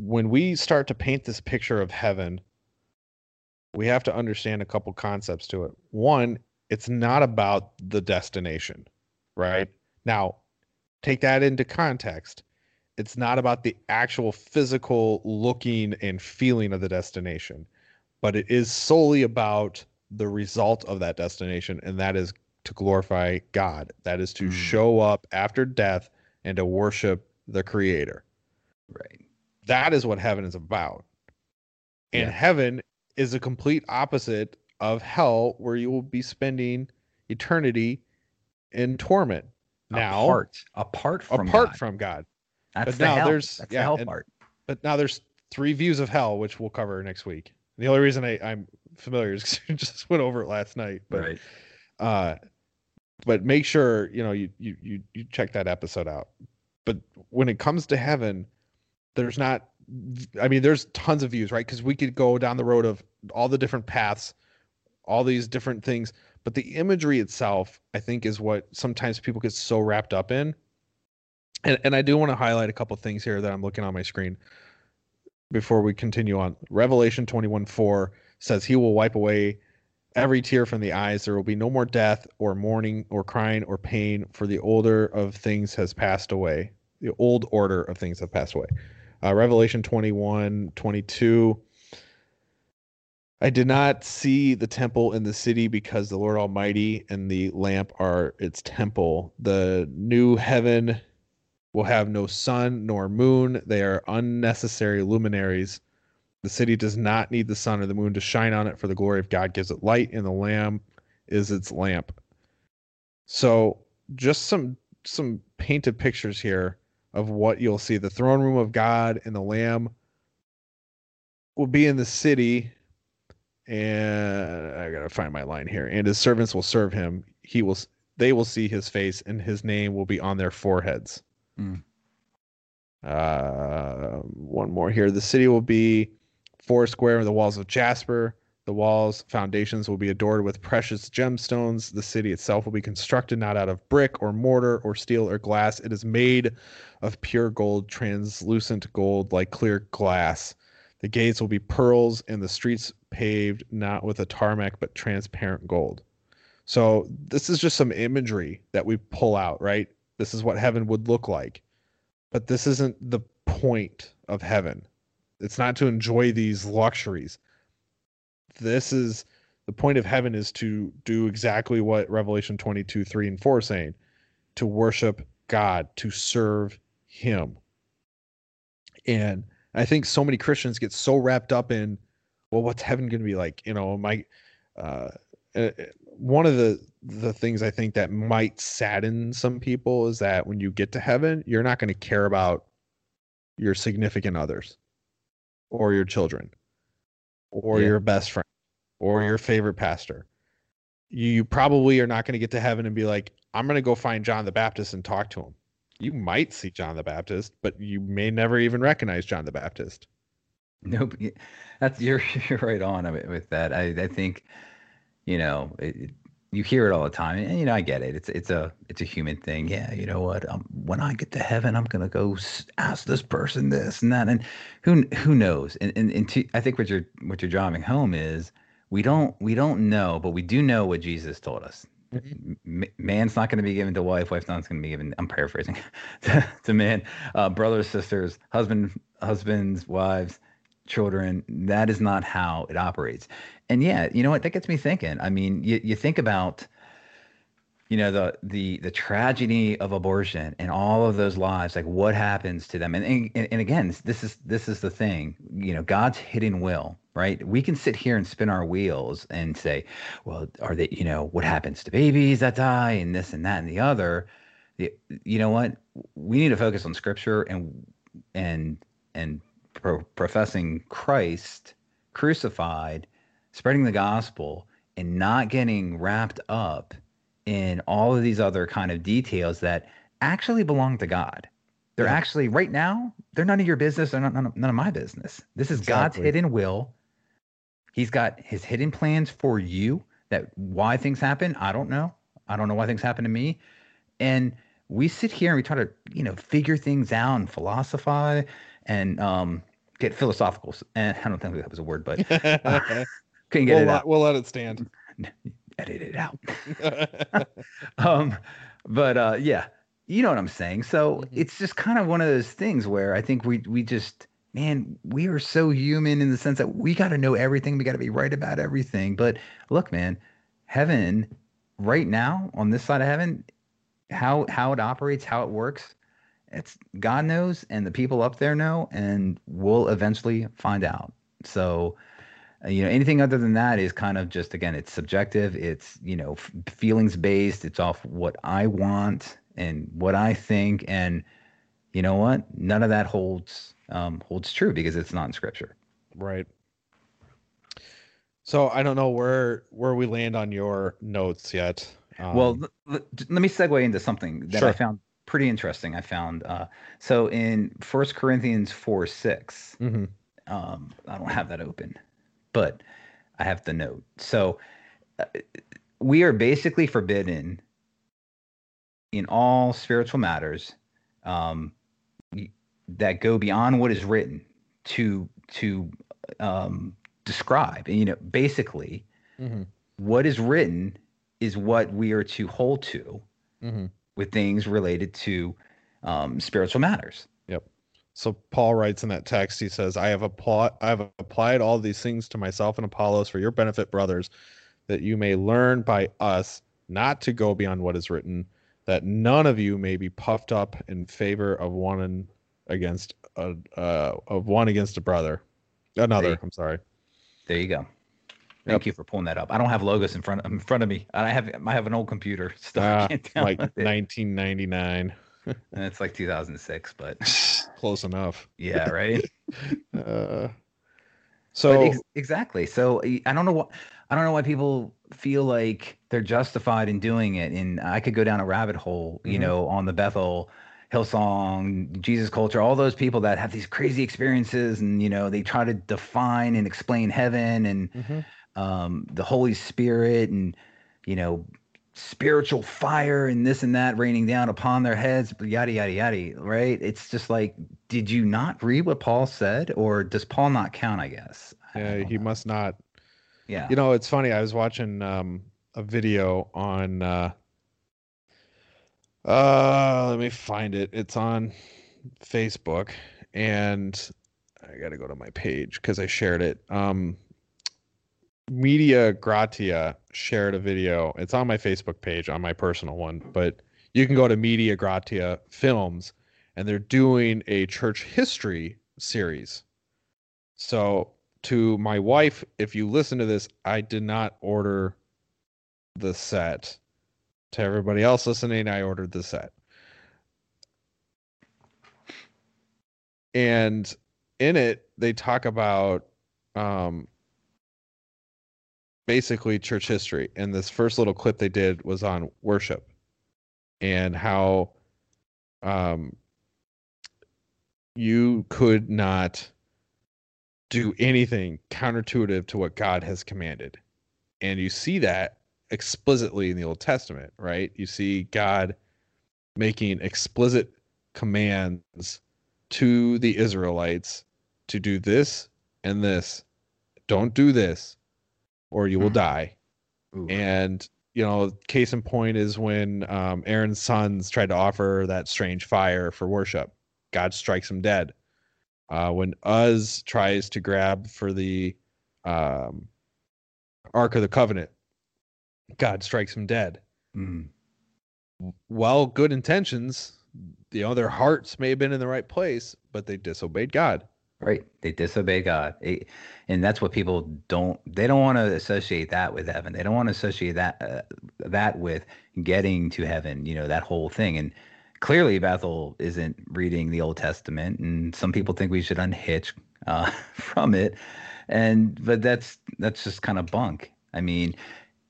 when we start to paint this picture of heaven we have to understand a couple concepts to it. One, it's not about the destination, right? Now, take that into context. It's not about the actual physical looking and feeling of the destination, but it is solely about the result of that destination, and that is to glorify God. That is to mm. show up after death and to worship the Creator. Right. That is what heaven is about. And yeah. heaven is a complete opposite of hell, where you will be spending eternity in torment. Now, apart, apart from apart God. from God. That's but the now hell. there's That's yeah, the hell and, part. But now there's three views of hell, which we'll cover next week. The only reason I, I'm familiar is because we just went over it last night. But right. uh, but make sure you know you you you you check that episode out. But when it comes to heaven, there's not I mean, there's tons of views, right? Because we could go down the road of all the different paths, all these different things. But the imagery itself, I think, is what sometimes people get so wrapped up in. And and I do want to highlight a couple things here that I'm looking on my screen before we continue on. Revelation 21 4 says, He will wipe away every tear from the eyes. There will be no more death or mourning or crying or pain, for the older of things has passed away. The old order of things have passed away. Uh, Revelation 21, 22. I did not see the temple in the city because the Lord Almighty and the lamp are its temple. The new heaven will have no sun nor moon. They are unnecessary luminaries. The city does not need the sun or the moon to shine on it, for the glory of God gives it light, and the Lamb is its lamp. So, just some some painted pictures here of what you'll see. The throne room of God and the Lamb will be in the city. And I gotta find my line here. And his servants will serve him. He will they will see his face, and his name will be on their foreheads. Mm. Uh, one more here. The city will be four square with the walls of jasper. The walls, foundations will be adored with precious gemstones. The city itself will be constructed not out of brick or mortar or steel or glass. It is made of pure gold, translucent gold like clear glass. The gates will be pearls and the streets paved not with a tarmac but transparent gold. So this is just some imagery that we pull out, right? This is what heaven would look like. But this isn't the point of heaven. It's not to enjoy these luxuries. This is the point of heaven is to do exactly what Revelation 22, 3 and 4 are saying to worship God, to serve Him. And I think so many Christians get so wrapped up in, well, what's heaven going to be like? You know, my, uh, uh, one of the the things I think that might sadden some people is that when you get to heaven, you're not going to care about your significant others or your children or Yeah. your best friend or your favorite pastor. You probably are not going to get to heaven and be like, I'm going to go find John the Baptist and talk to him. You might see John the Baptist, but you may never even recognize John the Baptist. Nope. That's you're you're right on with that. I I think, you know, it- you hear it all the time, and you know I get it. It's it's a it's a human thing. Yeah, you know what? Um, when I get to heaven, I'm gonna go ask this person this and that, and who who knows? And and, and to, I think what you're what you're driving home is we don't we don't know, but we do know what Jesus told us. M- man's not going to be given to wife wife's not going to be given i'm paraphrasing to, to man. Uh, brothers sisters husband husbands wives children that is not how it operates. And yeah you know what? That gets me thinking. I mean you, you think about you know the the the tragedy of abortion and all of those lives like what happens to them? And and, and again this is this is the thing you know god's hidden will right we can sit here and spin our wheels and say well are they you know what happens to babies that die and this and that and the other the, you know what we need to focus on scripture and and and pro- professing christ crucified spreading the gospel and not getting wrapped up in all of these other kind of details that actually belong to God. They're Yeah. actually right now, they're none of your business. They're not none of, none of my business. This is God's hidden will. He's got his hidden plans for you that why things happen, I don't know. I don't know why things happen to me. And we sit here and we try to, you know, figure things out and philosophize and um, get philosophical. And I don't think that was a word, but couldn't get we'll, it let, out. we'll let it stand. Edit it out. um but uh yeah you know what i'm saying so Mhm. it's just kind of one of those things where i think we we just man we are so human in the sense that we got to know everything we got to be right about everything but look man heaven right now on this side of heaven how how it operates how it works it's god knows and the people up there know and we'll eventually find out. So uh, you know anything other than that is kind of just again it's subjective it's you know f- feelings based it's off what i want and what i think and you know what? None of that holds um, holds true because it's not in scripture Right. So I don't know where where we land on your notes yet. Um, well l- l- let me segue into something that i found pretty interesting i found uh, so in First corinthians 4 6 mhm. um, I don't have that open, but I have the note. So uh, we are basically forbidden in all spiritual matters um, that go beyond what is written to to um, describe. And you know, basically, Mhm. what is written is what we are to hold to Mhm. with things related to um, spiritual matters. Yep. So Paul writes in that text, he says, I have applied I have applied all these things to myself and Apollos for your benefit, brothers, that you may learn by us not to go beyond what is written, that none of you may be puffed up in favor of one and against a uh, of one against a brother. Another, I'm sorry. There you go. Thank you for pulling that up. I don't have logos in front of, in front of me. I have I have an old computer stuff. Ah, like 1999. And it's like 2006, but Close enough. yeah, right. Uh, so ex- exactly. So I don't know what I don't know why people feel like they're justified in doing it. And I could go down a rabbit hole, you Mhm. know, on the Bethel Hillsong, Jesus culture, all those people that have these crazy experiences, and you know, they try to define and explain heaven and Mhm. um, the Holy Spirit and you know spiritual fire and this and that raining down upon their heads, yada yada yada. Right? It's just like, did you not read what Paul said, or does Paul not count? I guess. Yeah, I he know. must not. Yeah. You know, it's funny. I was watching um, a video on. Uh, uh, let me find it. It's on Facebook, and I got to go to my page because I shared it. Um, Media Gratiae shared a video. It's on my Facebook page, on my personal one, but you can go to Media Gratiae Films, and they're doing a church history series. So, to my wife, if you listen to this, I did not order the set. To everybody else listening, I ordered the set. And in it, they talk about um, basically church history. And this first little clip they did was on worship and how um, you could not do anything counterintuitive to what God has commanded. And you see that explicitly in the Old Testament, right? You see God making explicit commands to the Israelites to do this and this. Don't do this or you will Hmm. die. Ooh. And you know, case in point is when um, Aaron's sons tried to offer that strange fire for worship. God strikes them dead. Uh, when Uz tries to grab for the um, Ark of the Covenant, God strikes him dead. Mm. Well, good intentions, you know, their hearts may have been in the right place, but they disobeyed God. Right. They disobey God. It- and that's what people don't they don't want to associate that with heaven. They don't want to associate that uh, that with getting to heaven, you know, that whole thing. And clearly Bethel isn't reading the Old Testament and some people think we should unhitch uh, from it. And but that's that's just kind of bunk. I mean,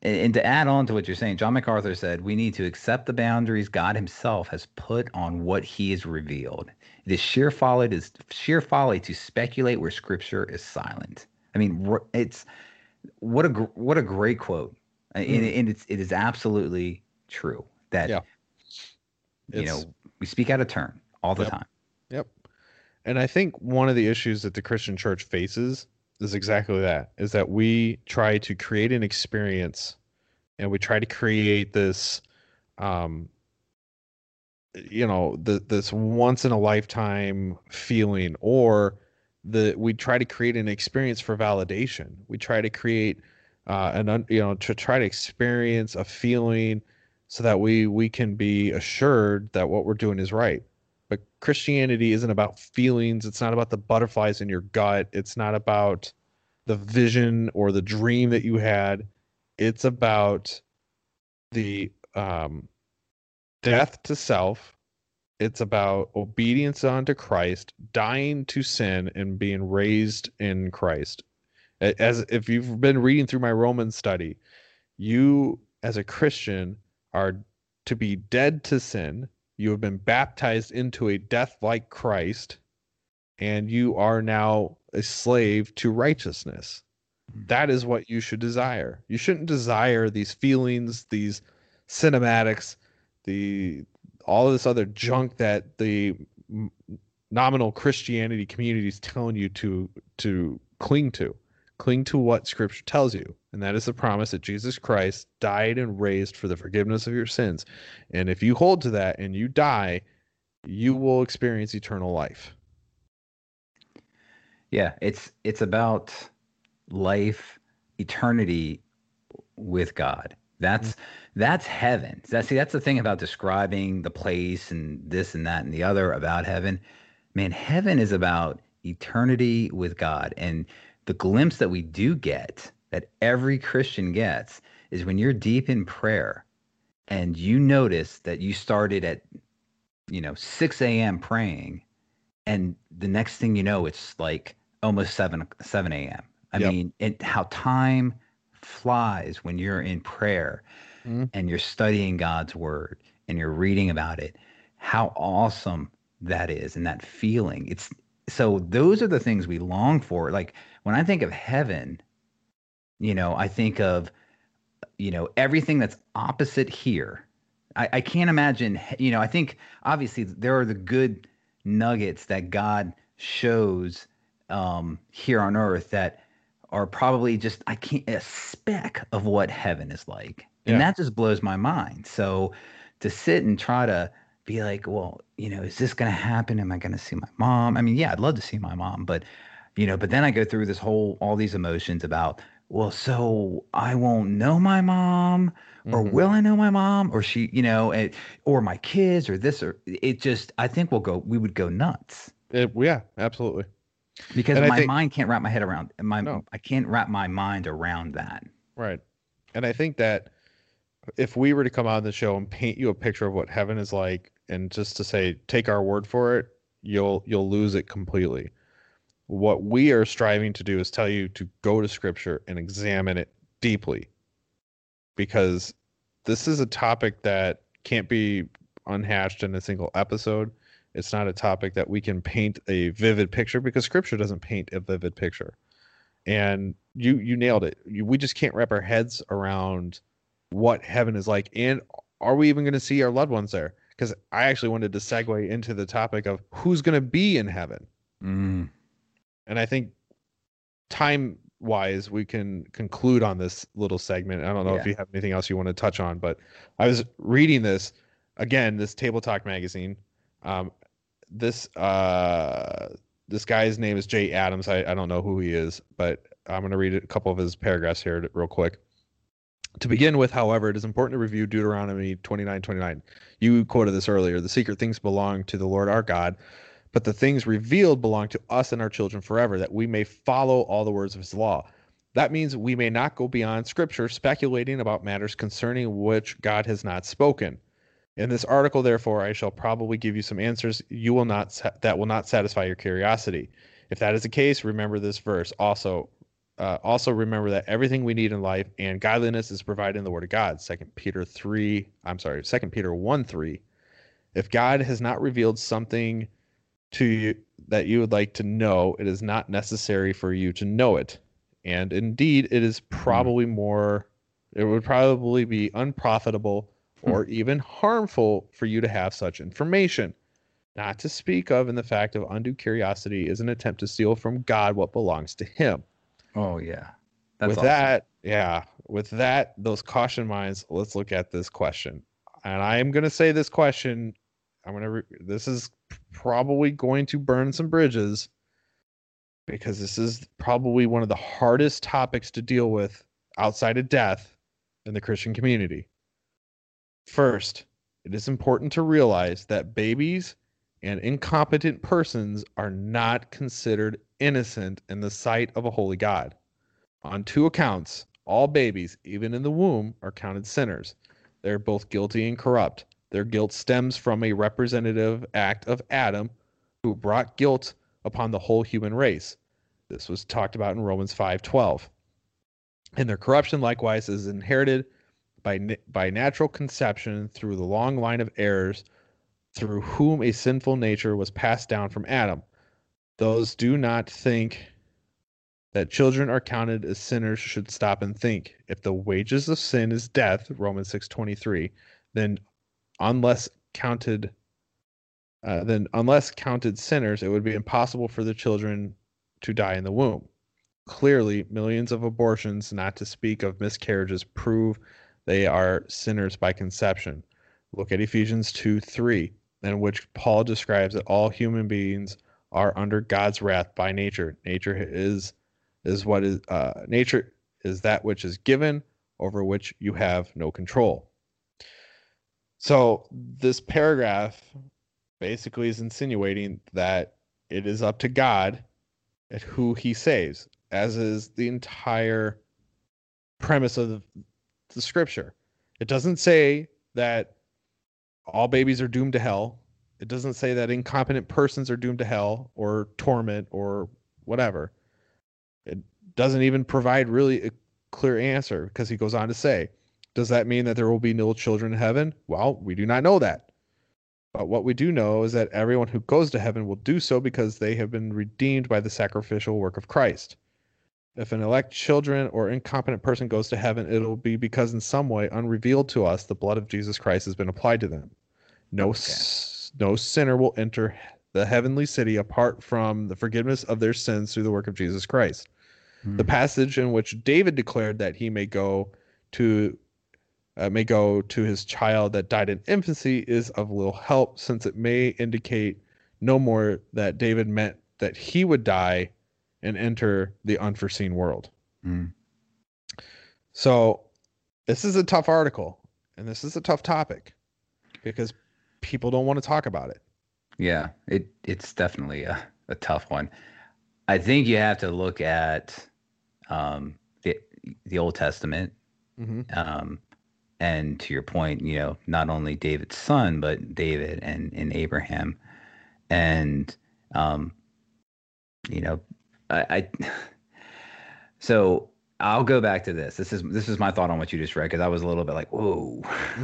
and, to add on to what you're saying, John MacArthur said we need to accept the boundaries God Himself has put on what He has revealed. It is sheer folly. It is sheer folly to speculate where Scripture is silent. I mean, it's what a what a great quote, and, mm. and it's it is absolutely true that Yeah. you It's- know we speak out of turn all the Yep. time. Yep. And I think one of the issues that the Christian church faces is exactly that is that we try to create an experience and we try to create this um you know the, this once in a lifetime feeling or the we try to create an experience for validation. We try to create uh an you know to try to experience a feeling so that we we can be assured that what we're doing is right but Christianity isn't about feelings. It's not about the butterflies in your gut. It's not about the vision or the dream that you had. It's about the um, death to self. It's about obedience unto Christ, dying to sin, and being raised in Christ. As if you've been reading through my Roman study, you as a Christian are to be dead to sin. You have been baptized into a death like Christ, and you are now a slave to righteousness. Hmm. That is what you should desire. You shouldn't desire these feelings, these cinematics, the all this other junk that the nominal Christianity community is telling you to to cling to. Cling to what Scripture tells you, and that is the promise that Jesus Christ died and raised for the forgiveness of your sins. And if you hold to that and you die, you will experience eternal life. Yeah, it's it's about life, eternity with God. That's mm-hmm. that's heaven. That see, that's the thing about describing the place and this and that and the other about heaven. Man, heaven is about eternity with God. And the glimpse that we do get, that every Christian gets, is when you're deep in prayer and you notice that you started at, you know, 6 a.m. praying, and the next thing you know, it's like almost 7 7 a.m. I Yep. mean, it, how time flies when you're in prayer Mhm. and you're studying God's word and you're reading about it. How awesome that is and that feeling. It's so those are the things we long for. Like when I think of heaven, You know, I think of, you know, everything that's opposite here. I, I can't imagine, you know, I think obviously there are the good nuggets that God shows um, here on earth that are probably just, I can't, a speck of what heaven is like. And Yeah. that just blows my mind. So to sit and try to be like, well, you know, is this going to happen? Am I going to see my mom? I mean, yeah, I'd love to see my mom, but, you know, but then I go through this whole, all these emotions about, well, so I won't know my mom, or Mhm. will I know my mom, or she, you know, it, or my kids, or this, or it just, I think we'll go, we would go nuts It- yeah, absolutely. because And my think- mind can't wrap my head around my, No. I can't wrap my mind around that. Right. And I think that if we were to come on the show and paint you a picture of what heaven is like and just to say take our word for it, you'll you'll lose it completely. What we are striving to do is tell you to go to scripture and examine it deeply. Because this is a topic that can't be unhatched in a single episode. It's not a topic that we can paint a vivid picture because scripture doesn't paint a vivid picture and you you nailed it you, we just can't wrap our heads around what heaven is like and are we even going to see our loved ones there because i actually wanted to segue into the topic of who's going to be in heaven Mm. And i think time wise we can conclude on this little segment i don't know if you have anything else you want to touch on but i was reading this again this table talk magazine um, this uh this guy's name is jay adams I, I don't know who he is but i'm going to read a couple of his paragraphs here real quick to begin with, however, it is important to review Deuteronomy 29 29. You quoted this earlier. The secret things belong to the Lord our God, but the things revealed belong to us and our children forever, that we may follow all the words of his law. That means we may not go beyond scripture speculating about matters concerning which God has not spoken. In this article, therefore, I shall probably give you some answers you will not sa- that will not satisfy your curiosity. If that is the case, remember this verse. Also, uh, also remember that everything we need in life and godliness is provided in the Word of God. Second Peter three. I'm sorry. Second Peter one three. If God has not revealed something to you that you would like to know, it is not necessary for you to know it. And indeed, it is hmm. probably more. It would probably be unprofitable hmm. or even harmful for you to have such information. Not to speak of in the fact of undue curiosity is an attempt to steal from God what belongs to Him Oh yeah. That's with awesome. that, yeah, with that, those caution minds, let's look at this question. And I am going to say this question. I'm going to, re- this is probably going to burn some bridges because this is probably one of the hardest topics to deal with outside of death in the Christian community. First, it is important to realize that babies and incompetent persons are not considered innocent in the sight of a holy God. On two accounts, all babies, even in the womb, are counted sinners. They're both guilty and corrupt. Their guilt stems from a representative act of Adam, who brought guilt upon the whole human race. This was talked about in Romans 5:12. And their corruption likewise is inherited by by natural conception through the long line of heirs through whom a sinful nature was passed down from Adam. Those do not think that children are counted as sinners should stop and think. If the wages of sin is death, Romans 6:23, then unless counted uh, then unless counted sinners, it would be impossible for the children to die in the womb. Clearly, millions of abortions, not to speak of miscarriages, prove they are sinners by conception. Look at Ephesians 2 3, in which Paul describes that all human beings are under God's wrath by nature. Nature is is what is uh, nature is that which is given over which you have no control. So this paragraph basically is insinuating that it is up to God at who he saves, as is the entire premise of the, the scripture. It doesn't say that all babies are doomed to hell. It doesn't say that incompetent persons are doomed to hell or torment or whatever. It doesn't even provide really a clear answer because he goes on to say, Does that mean that there will be no children in heaven? Well, we do not know that. But what we do know is that everyone who goes to heaven will do so because they have been redeemed by the sacrificial work of Christ. If an elect children or incompetent person goes to heaven, it'll be because in some way unrevealed to us the blood of Jesus Christ has been applied to them. No, s- no sinner will enter the heavenly city apart from the forgiveness of their sins through the work of Jesus Christ. The hmm. passage in which David declared that he may go to uh, may go to his child that died in infancy is of little help, since it may indicate no more that David meant that he would die and enter the unforeseen world. Mm. So, this is a tough article, and this is a tough topic because people don't want to talk about it. Yeah, it it's definitely a, a tough one. I think you have to look at um, the the Old Testament, Mm-hmm. um, and to your point, you know, not only David's son, but David and and Abraham, and um, you know, I, I so I'll go back to this. This is this is my thought on what you just read because I was a little bit like, whoa.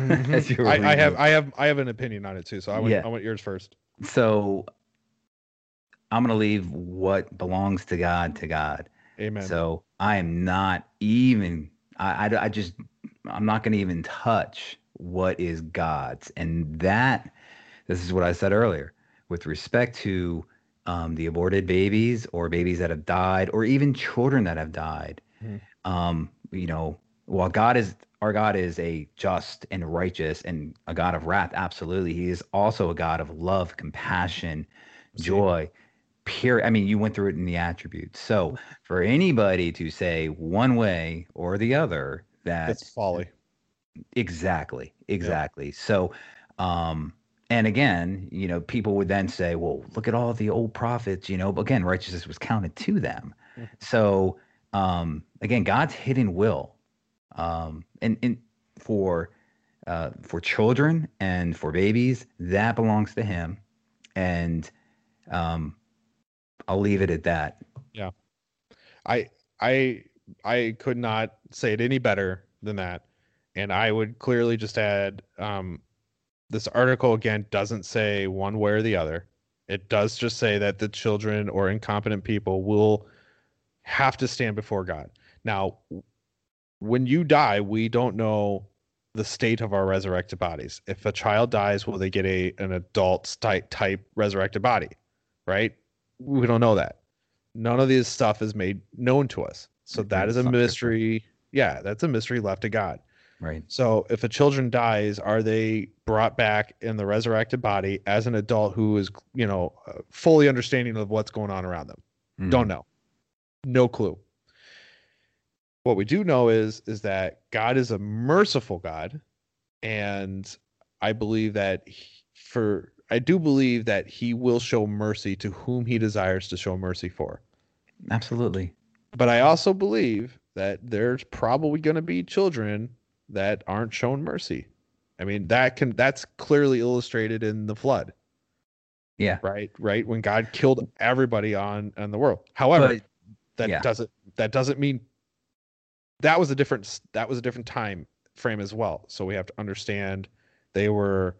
were I, I have. I have I have an opinion on it too. So I want Yeah. I want yours first. so I'm gonna leave what belongs to God to God. Amen. So I am not even. I, I, I just. I'm not gonna even touch what is God's, and that. This is what I said earlier with respect to um, the aborted babies or babies that have died or even children that have died. Mhm. Um, you know, while God is our God is a just and righteous and a God of wrath, absolutely, He is also a God of love, compassion, joy. Pure. I mean, you went through it in the attributes. So for anybody to say one way or the other that That's folly. Exactly. Exactly. So, um, and again, you know, people would then say, well, look at all the old prophets, you know, but again, righteousness was counted to them. Mhm. So, um, again, God's hidden will, um, and, and for, uh, for children and for babies, that belongs to him. And, um, I'll leave it at that. Yeah. I I I could not say it any better than that. And I would clearly just add um this article again doesn't say one way or the other. It does just say that the children or incompetent people will have to stand before God. Now, when you die, we don't know the state of our resurrected bodies. If a child dies, will they get a an adult type type resurrected body? Right? We don't know that. None of this stuff is made known to us. So that is a it's not scripture. mystery. Yeah, that's a mystery left to God. Right. So if a children dies, are they brought back in the resurrected body as an adult who is, you know, uh, fully understanding of what's going on around them? Mm-hmm. Don't know. No clue. What we do know is is that God is a merciful God and I believe that he- for I do believe that he will show mercy to whom he desires to show mercy for. Absolutely. But I also believe that there's probably going to be children that aren't shown mercy. I mean, that can that's clearly illustrated in the flood, Yeah. right? Right when God killed everybody on on the world. However, But that yeah. doesn't that doesn't mean that was a different that was a different time frame as well. So we have to understand they were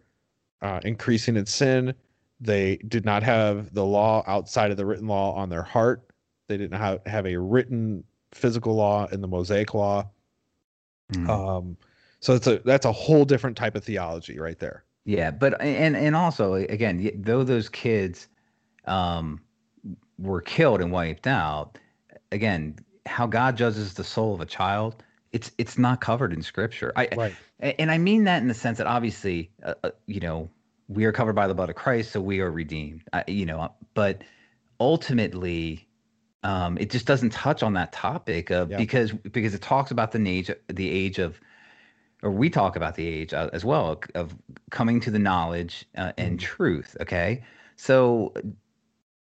uh, increasing in sin. They did not have the law outside of the written law on their heart. They didn't have, have a written physical law and the Mosaic law. Mhm. Um, so it's a that's a whole different type of theology right there. Yeah, but and and also again, though those kids um, were killed and wiped out, again, how God judges the soul of a child, it's it's not covered in Scripture. I Right. and I mean that in the sense that obviously, uh, uh, you know, we are covered by the blood of Christ, so we are redeemed. I, you know, but ultimately, um, it just doesn't touch on that topic of Yeah. because because it talks about the age the age of or we talk about the age uh, as well of coming to the knowledge uh, and truth okay so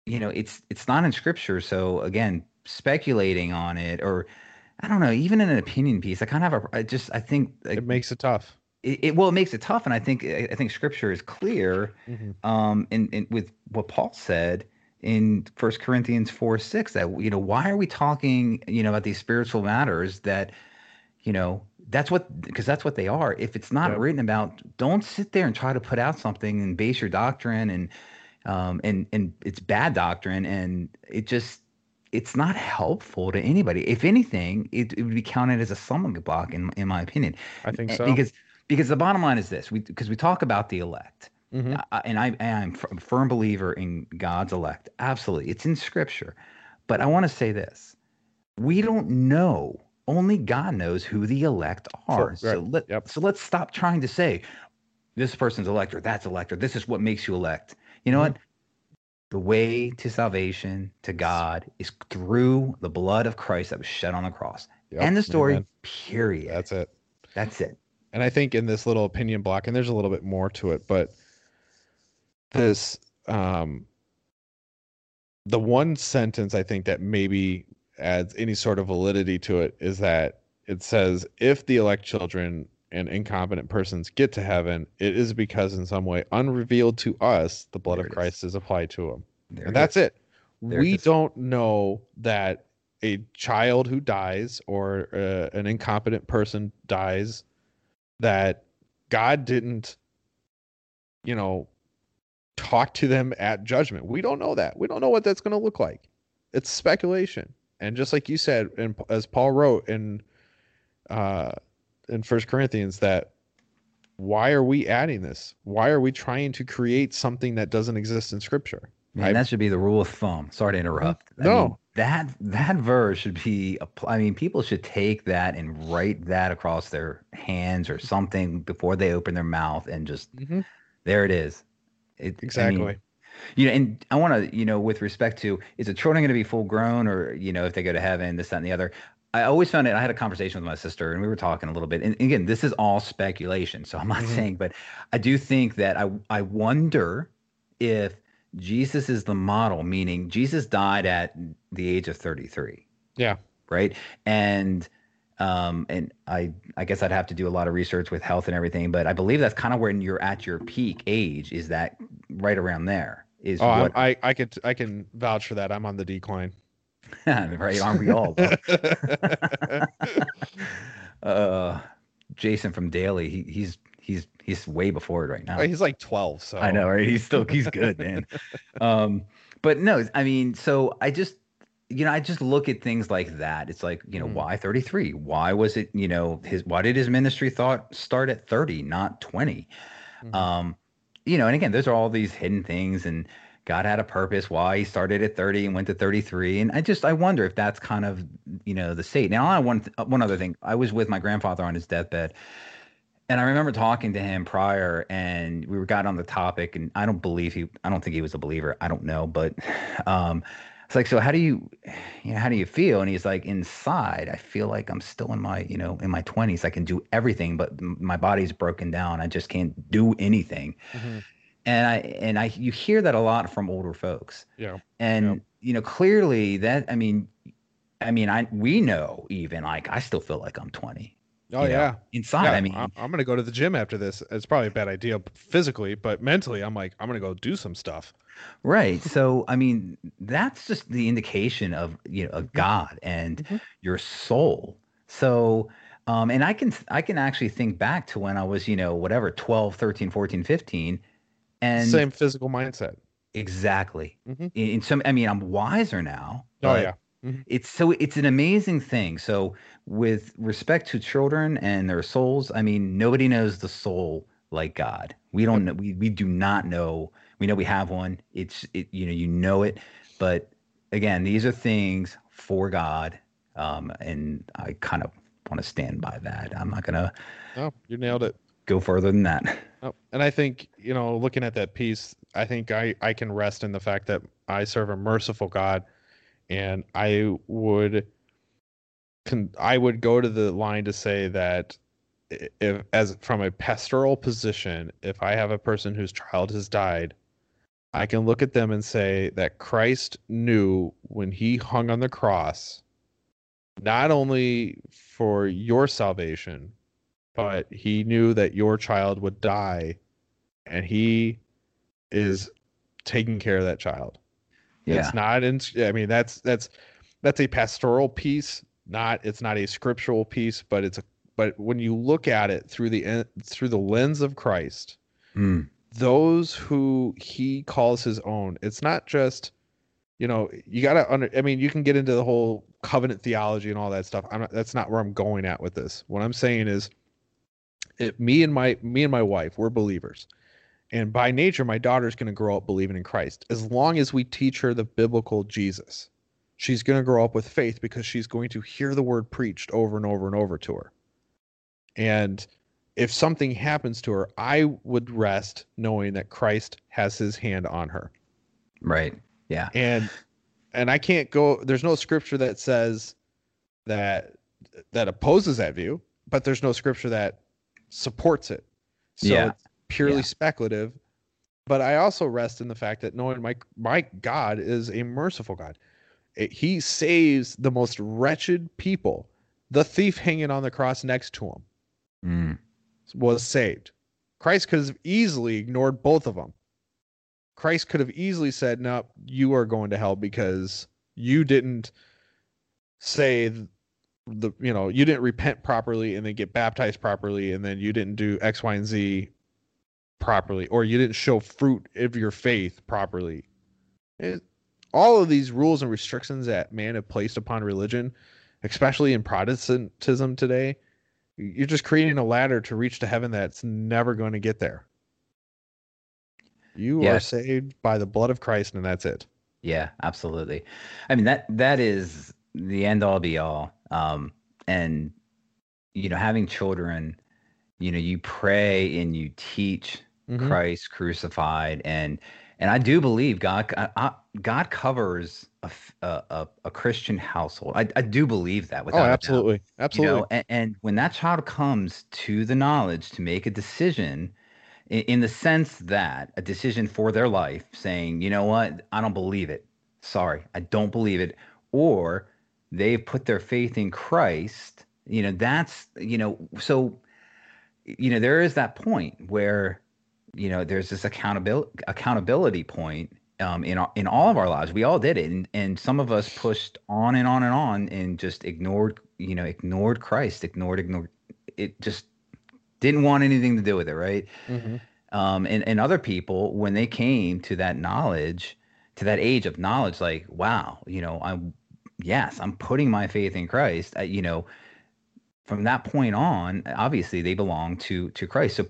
you know it's it's not in scripture so again speculating on it or i don't know even in an opinion piece i kind of have a i just i think like, It makes it tough. it, it well it makes it tough and i think i I think scripture is clear um in, in with what paul said in First corinthians 4 6 that you know why are we talking you know about these spiritual matters that you know that's what because that's what they are if it's not Yep. written about don't sit there and try to put out something and base your doctrine and um and and it's bad doctrine and it just it's not helpful to anybody. If anything, it, it would be counted as a stumbling block, in in my opinion. I think so. Because because the bottom line is this: we because we talk about the elect, Mhm. I- and I am a firm believer in God's elect. Absolutely, it's in Scripture. But I want to say this: we don't know. Only God knows who the elect are. Sure, So let Yep. so let's stop trying to say this person's elect or that's elect or this is what makes you elect. You know Mhm. what? The way to salvation to God is through the blood of Christ that was shed on the cross. Yep, End the story. amen. Period. That's it. That's it. And I think in this little opinion block, and there's a little bit more to it, but this um the one sentence I think that maybe adds any sort of validity to it is that it says if the elect children and incompetent persons get to heaven, it is because in some way unrevealed to us the blood There of is. Christ is applied to them. There and that's is. it. There we is. don't know that a child who dies or uh, an incompetent person dies that God didn't, you know, talk to them at judgment. We don't know that. We don't know what that's going to look like. It's speculation. And just like you said, and as Paul wrote in uh, in First Corinthians, that why are we adding this? Why are we trying to create something that doesn't exist in Scripture? Man, I- that should be the rule of thumb. Sorry to interrupt. I No. mean, that that verse should be. I mean, people should take that and write that across their hands or something before they open their mouth and just Mhm. there it is. It, I mean, Exactly. you know, and I want to, you know, with respect to is the children going to be full grown or you know if they go to heaven, this that and the other. I always found it. I had a conversation with my sister, and we were talking a little bit. And again, this is all speculation, so I'm not Mhm. saying, but I do think that I I wonder if Jesus is the model, meaning Jesus died at the age of 33, Yeah. right? And um and I I guess I'd have to do a lot of research with health and everything, but I believe that's kind of when you're at your peak age. Is that right around there? Is Oh, what I I could I can vouch for that. I'm on the decline. right? Aren't we all? uh, Jason from Daily, he, he's he's he's way before it right now. He's like 12, so I know, right? He's still he's good, man. um, but no, I mean, so I just you know, I just look at things like that. It's like, you know, Mhm. why 33? Why was it, you know, his why did his ministry thought start at 30, not 20? Mhm. Um, you know, and again, those are all these hidden things and God had a purpose why he started at 30 and went to 33. And I just I wonder if that's kind of, you know, the state. Now, I one one other thing. I was with my grandfather on his deathbed. And I remember talking to him prior, and we were got on the topic, and I don't believe he, I don't think he was a believer. I don't know, but um, it's like, so how do you, you know, how do you feel? And he's like, inside, I feel like I'm still in my, you know, in my 20s. I can do everything, but my body's broken down. I just can't do anything. Mhm. And I, and I, you hear that a lot from older folks. Yeah. And Yep. you know, clearly that, I mean, I mean, I we know even like I still feel like I'm 20. Oh you know, yeah. inside. Yeah, I mean, I'm, I'm gonna go to the gym after this. It's probably a bad idea physically, but mentally, I'm like, I'm gonna go do some stuff. Right. So, I mean, that's just the indication of, you know, of God and Mhm. your soul. So, um, and I can, I can actually think back to when I was, you know, whatever, 12, 13, 14, 15. And Same physical mindset. exactly. Mhm. In, in some, I mean, I'm wiser now. Oh but yeah. It's so, it's an amazing thing. So, with respect to children and their souls, I mean, nobody knows the soul like God. We don't know, we, we do not know. We know we have one. It's, it, you know, you know it. But again, these are things for God. Um, and I kind of want to stand by that. I'm not going to Oh, you nailed it. go further than that. Oh, and I think you know, looking at that piece, I think I I can rest in the fact that I serve a merciful God, and I would, con- I would go to the line to say that if as from a pastoral position, if I have a person whose child has died, I can look at them and say that Christ knew when he hung on the cross, not only for your salvation, but he knew that your child would die and he is taking care of that child. Yeah. It's not in I mean that's that's that's a pastoral piece, not it's not a scriptural piece, but it's a but when you look at it through the through the lens of Christ, Mm. Those who he calls his own, it's not just you know, you got to under I mean, you can get into the whole covenant theology and all that stuff. I'm not that's not where I'm going at with this. What I'm saying is it, me and my me and my wife, we're believers. And by nature, my daughter's going to grow up believing in Christ. As long as we teach her the biblical Jesus, she's going to grow up with faith because she's going to hear the word preached over and over and over to her. And if something happens to her, I would rest knowing that Christ has his hand on her. Right. Yeah. And and I can't go there's no scripture that says that that opposes that view, but there's no scripture that supports it. So Yeah. it's purely Yeah. speculative. But I also rest in the fact that knowing my my God is a merciful God. It- he saves the most wretched people. The thief hanging on the cross next to him Mm. Was saved. Christ could have easily ignored both of them. Christ could have easily said, "No, you are going to hell because you didn't say the you know you didn't repent properly and then get baptized properly and then you didn't do X, Y, and Z properly or you didn't show fruit of your faith properly." It- all of these rules and restrictions that man have placed upon religion, especially in Protestantism today, you're just creating a ladder to reach to heaven that's never going to get there. You are saved by the blood of Christ, and that's it. Yeah, absolutely. I mean that that is the end all be all. Um, and you know, having children, you know, you pray and you teach Mhm. Christ crucified, and and I do believe God I, I- God covers a, a, a- Christian household. I, I do believe that. Oh, Without a doubt. absolutely, You absolutely. know, and, and when that child comes to the knowledge to make a decision, in, in the sense that a decision for their life, saying, you know what, I don't believe it. Sorry, I don't believe it. Or they've put their faith in Christ. You know, that's you know, so you know, there is that point where you know there's this accountability accountability point um, in in all of our lives. We all did it, and, and some of us pushed on and on and on, and just ignored, you know, ignored Christ, ignored, ignored. It just didn't want anything to do with it, right? Mhm. Um, and and other people, when they came to that knowledge, to that age of knowledge, like, wow, you know, I'm yes, I'm putting my faith in Christ. I, you know, from that point on, obviously they belong to to Christ. So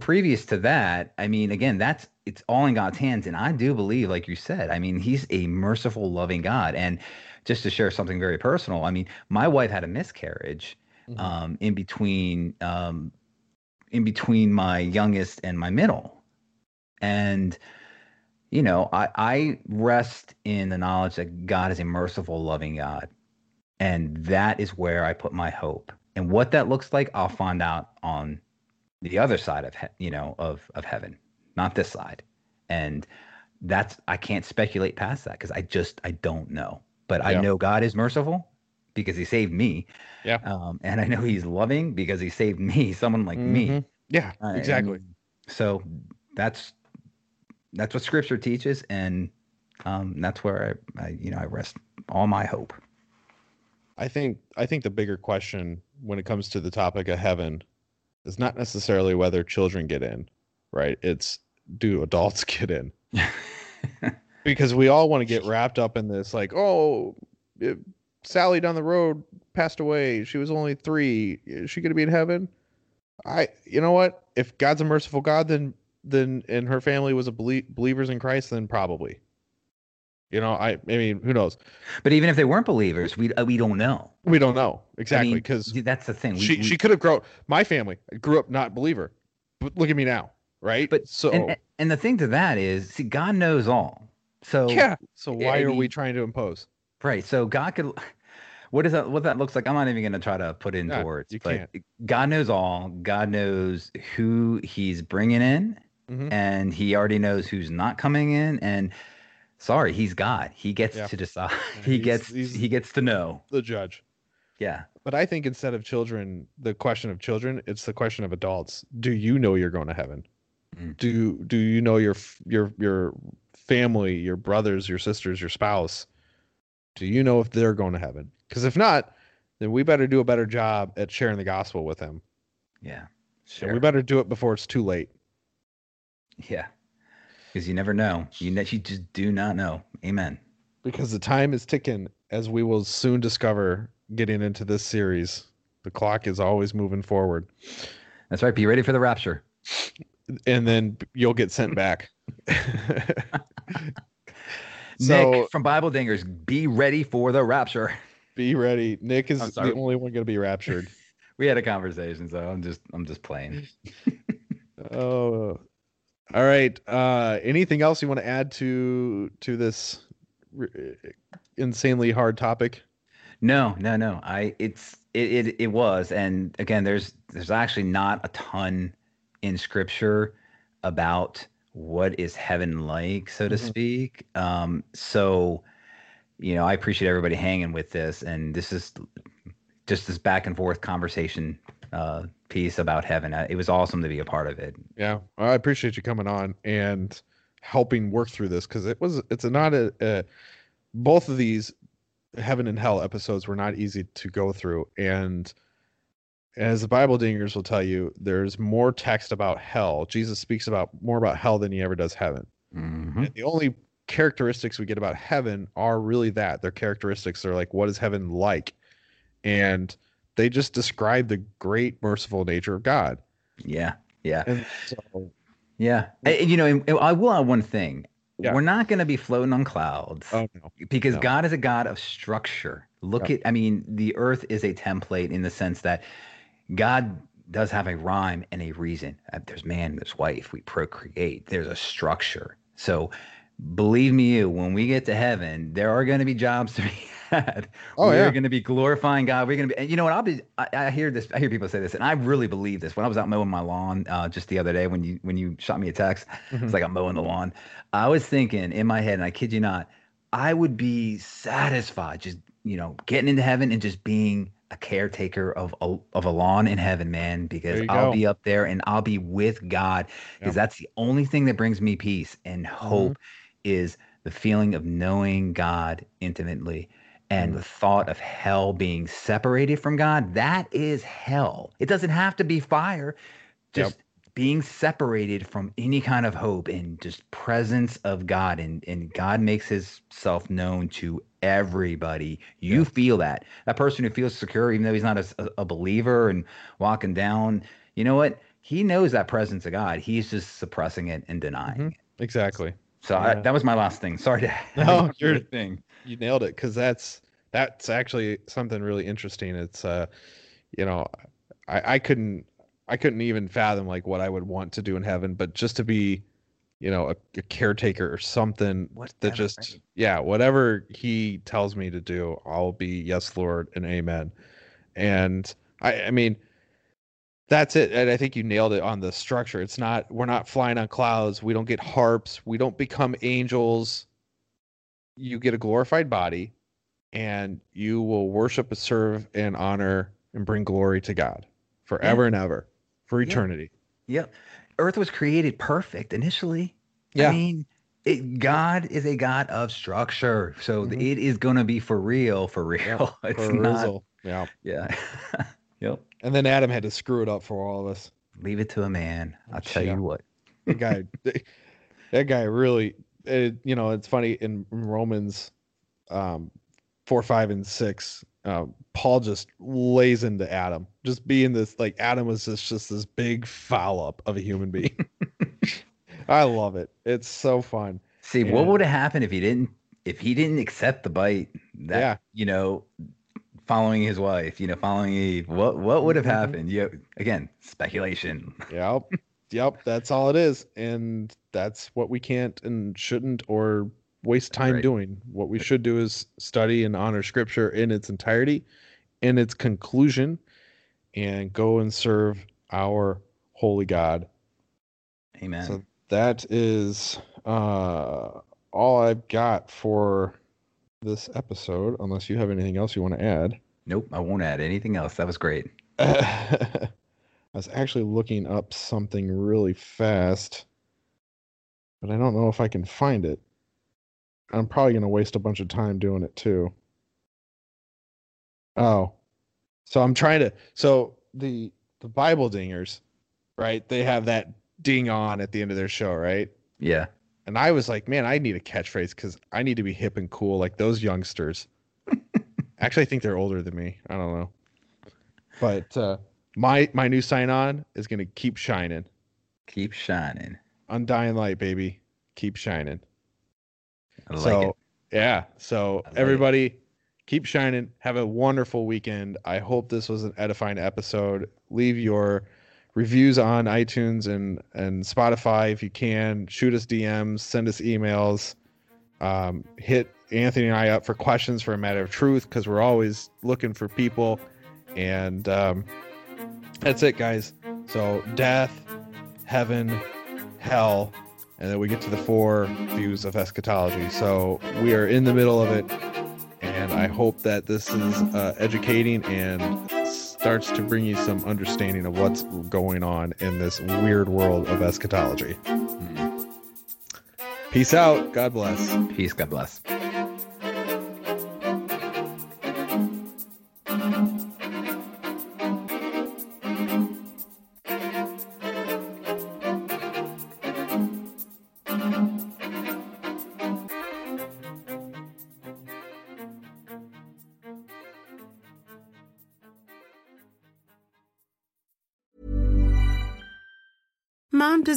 previous to that, I mean, again, that's it's all in God's hands, and I do believe, like you said, I mean, He's a merciful, loving God. And just to share something very personal, I mean, my wife had a miscarriage Mhm. um, in between um, in between my youngest and my middle, and you know, I, I rest in the knowledge that God is a merciful, loving God. And that is where I put my hope. And what that looks like, I'll find out on the other side of, he- you know, of, of heaven, not this side. And that's, I can't speculate past that because I just, I don't know. But I know God is merciful because he saved me. Yeah. Um, and I know he's loving because he saved me, someone like me. Mhm. Yeah, Uh, exactly. and so that's that's what Scripture teaches, and um, that's where I, I, you know, I rest all my hope. I think I think the bigger question when it comes to the topic of heaven is not necessarily whether children get in, right? It's do adults get in? Because we all want to get wrapped up in this, like, oh, it, Sally down the road passed away. She was only three. Is she going to be in heaven? I, you know what? If God's a merciful God, then then and her family was a belie- believers in Christ, then probably. You know, I, I mean, who knows? But even if they weren't believers, we uh, we don't know. We don't know I exactly mean, because that's the thing. We, she we- she could have grown. My family grew up not believer, but look at me now, right? but so and, and the thing to that is, see, God knows all. So yeah. So why I are we mean- trying to impose? Right. So God could. What is that? What that looks like? I'm not even going to try to put into No, words. you but God knows all. God knows who He's bringing in, Mhm. and He already knows who's not coming in. And sorry, He's God. He gets Yeah. to decide. Yeah, he gets. He gets to know. The judge. Yeah. But I think instead of children, the question of children, it's the question of adults. Do you know you're going to heaven? Mm. Do do you know your your your family, your brothers, your sisters, your spouse? Do you know if they're going to heaven? Because if not, then we better do a better job at sharing the gospel with them. Yeah. And we better do it before it's too late. Yeah. Because you never know. You ne- you just do not know. Amen. Because the time is ticking, as we will soon discover getting into this series. The clock is always moving forward. That's right. Be ready for the rapture. And then you'll get sent back. Nick from Bible Dingers, be ready for the rapture. Be ready. Nick is the only one going to be raptured. We had a conversation, so I'm just I'm just playing. Oh, all right. Uh, anything else you want to add to to this r- insanely hard topic? No, no, no. I it's it, it it was, and again, there's there's actually not a ton in scripture about what is heaven like, so to Mhm. speak. Um, so you know, I appreciate everybody hanging with this, and this is just this back and forth conversation uh, piece about heaven. Uh, It was awesome to be a part of it. Yeah, I appreciate you coming on and helping work through this because it was it's not a, a both of these heaven and hell episodes were not easy to go through and as the bible dingers will tell you there's more text about hell jesus speaks about more about hell than he ever does heaven Mhm. and the only characteristics we get about heaven are really that they're characteristics they're like what is heaven like and they just describe the great merciful nature of god Yeah, yeah. and so Yeah. I- you know, I will add one thing. Yeah. We're not going to be floating on clouds oh no because no. God is a God of structure. Look Yeah. at, I mean, the earth is a template in the sense that God does have a rhyme and a reason. Uh, There's man, there's wife, we procreate, there's a structure. So believe me, you, when we get to heaven, there are going to be jobs to be had. Oh, We're yeah. going to be glorifying God. We're going to be, you know what? I'll be. I, I hear this. I hear people say this, and I really believe this. When I was out mowing my lawn uh, just the other day, when you when you shot me a text, Mhm. it's like I'm mowing the lawn. I was thinking in my head, and I kid you not, I would be satisfied just you know getting into heaven and just being a caretaker of a, of a lawn in heaven, man. Because I'll go. be up there and I'll be with God. Because Yep. that's the only thing that brings me peace and hope is the feeling of knowing God intimately. And the thought of hell being separated from God, that is hell. It doesn't have to be fire. Yep. Just being separated from any kind of hope and just presence of God. And, and God makes himself known to everybody. You Yeah. feel that. That person who feels secure, even though he's not a, a- believer and walking down, you know what? He knows that presence of God. He's just suppressing it and denying Mhm. it. exactly So I, that was my last thing. Sorry to No, you're- thing. You nailed it because that's that's actually something really interesting. It's uh you know i i couldn't i couldn't even fathom like what i would want to do in heaven but just to be you know a, a caretaker or something that just yeah whatever he tells me to do i'll be yes lord and amen. And i i mean that's it and i think you nailed it on the structure. It's not we're not flying on clouds we don't get harps we don't become angels you get a glorified body and you will worship and serve and honor and bring glory to god forever and ever for Yeah. eternity Yep. Earth was created perfect initially. Yeah. I mean, it, God is a God of structure. So Mhm. it is going to be for real, for real. It's for not. Rizzo. yeah Yeah. yep. and then adam had to screw it up for all of us Leave it to a man. I'll tell Yeah. you what. that guy that guy really it, you know it's funny in romans um four five and six um paul just lays into adam just being this like adam was just just this big foul up of a human being i love it it's so fun See, Yeah. what would have happened if he didn't if he didn't accept the bite? That Yeah. you know, following his wife, you know, following Eve. What what would have Mhm. happened? You again, speculation. yep yep that's all it is and that's what we can't and shouldn't or waste time Right. doing what we should do is study and honor scripture in its entirety in its conclusion and go and serve our holy god Amen. so that is uh all i've got for this episode unless you have anything else you want to add nope, I won't add anything else. That was great. I was actually looking up something really fast, but I don't know if I can find it. I'm probably going to waste a bunch of time doing it too. Oh, so I'm trying to. So the the Bible dingers, right? They have that ding on at the end of their show, right? Yeah. And I was like, man, I need a catchphrase because I need to be hip and cool like those youngsters. Actually, I think they're older than me. I don't know. But uh, my my new sign on is gonna keep shining. Keep shining. Undying light, baby. Keep shining. I like so it. yeah. So like it. everybody keep shining. Have a wonderful weekend. I hope this was an edifying episode. Leave your reviews on iTunes and and Spotify if you can. Shoot us DMs, send us emails. Um, hit Anthony and I up for questions for a matter of truth because we're always looking for people. And um, that's it, guys. So death, heaven, hell, and then we get to the four views of eschatology. So we are in the middle of it, and I hope that this is uh, educating and starts to bring you some understanding of what's going on in this weird world of eschatology. Peace out. God bless. Peace. God bless.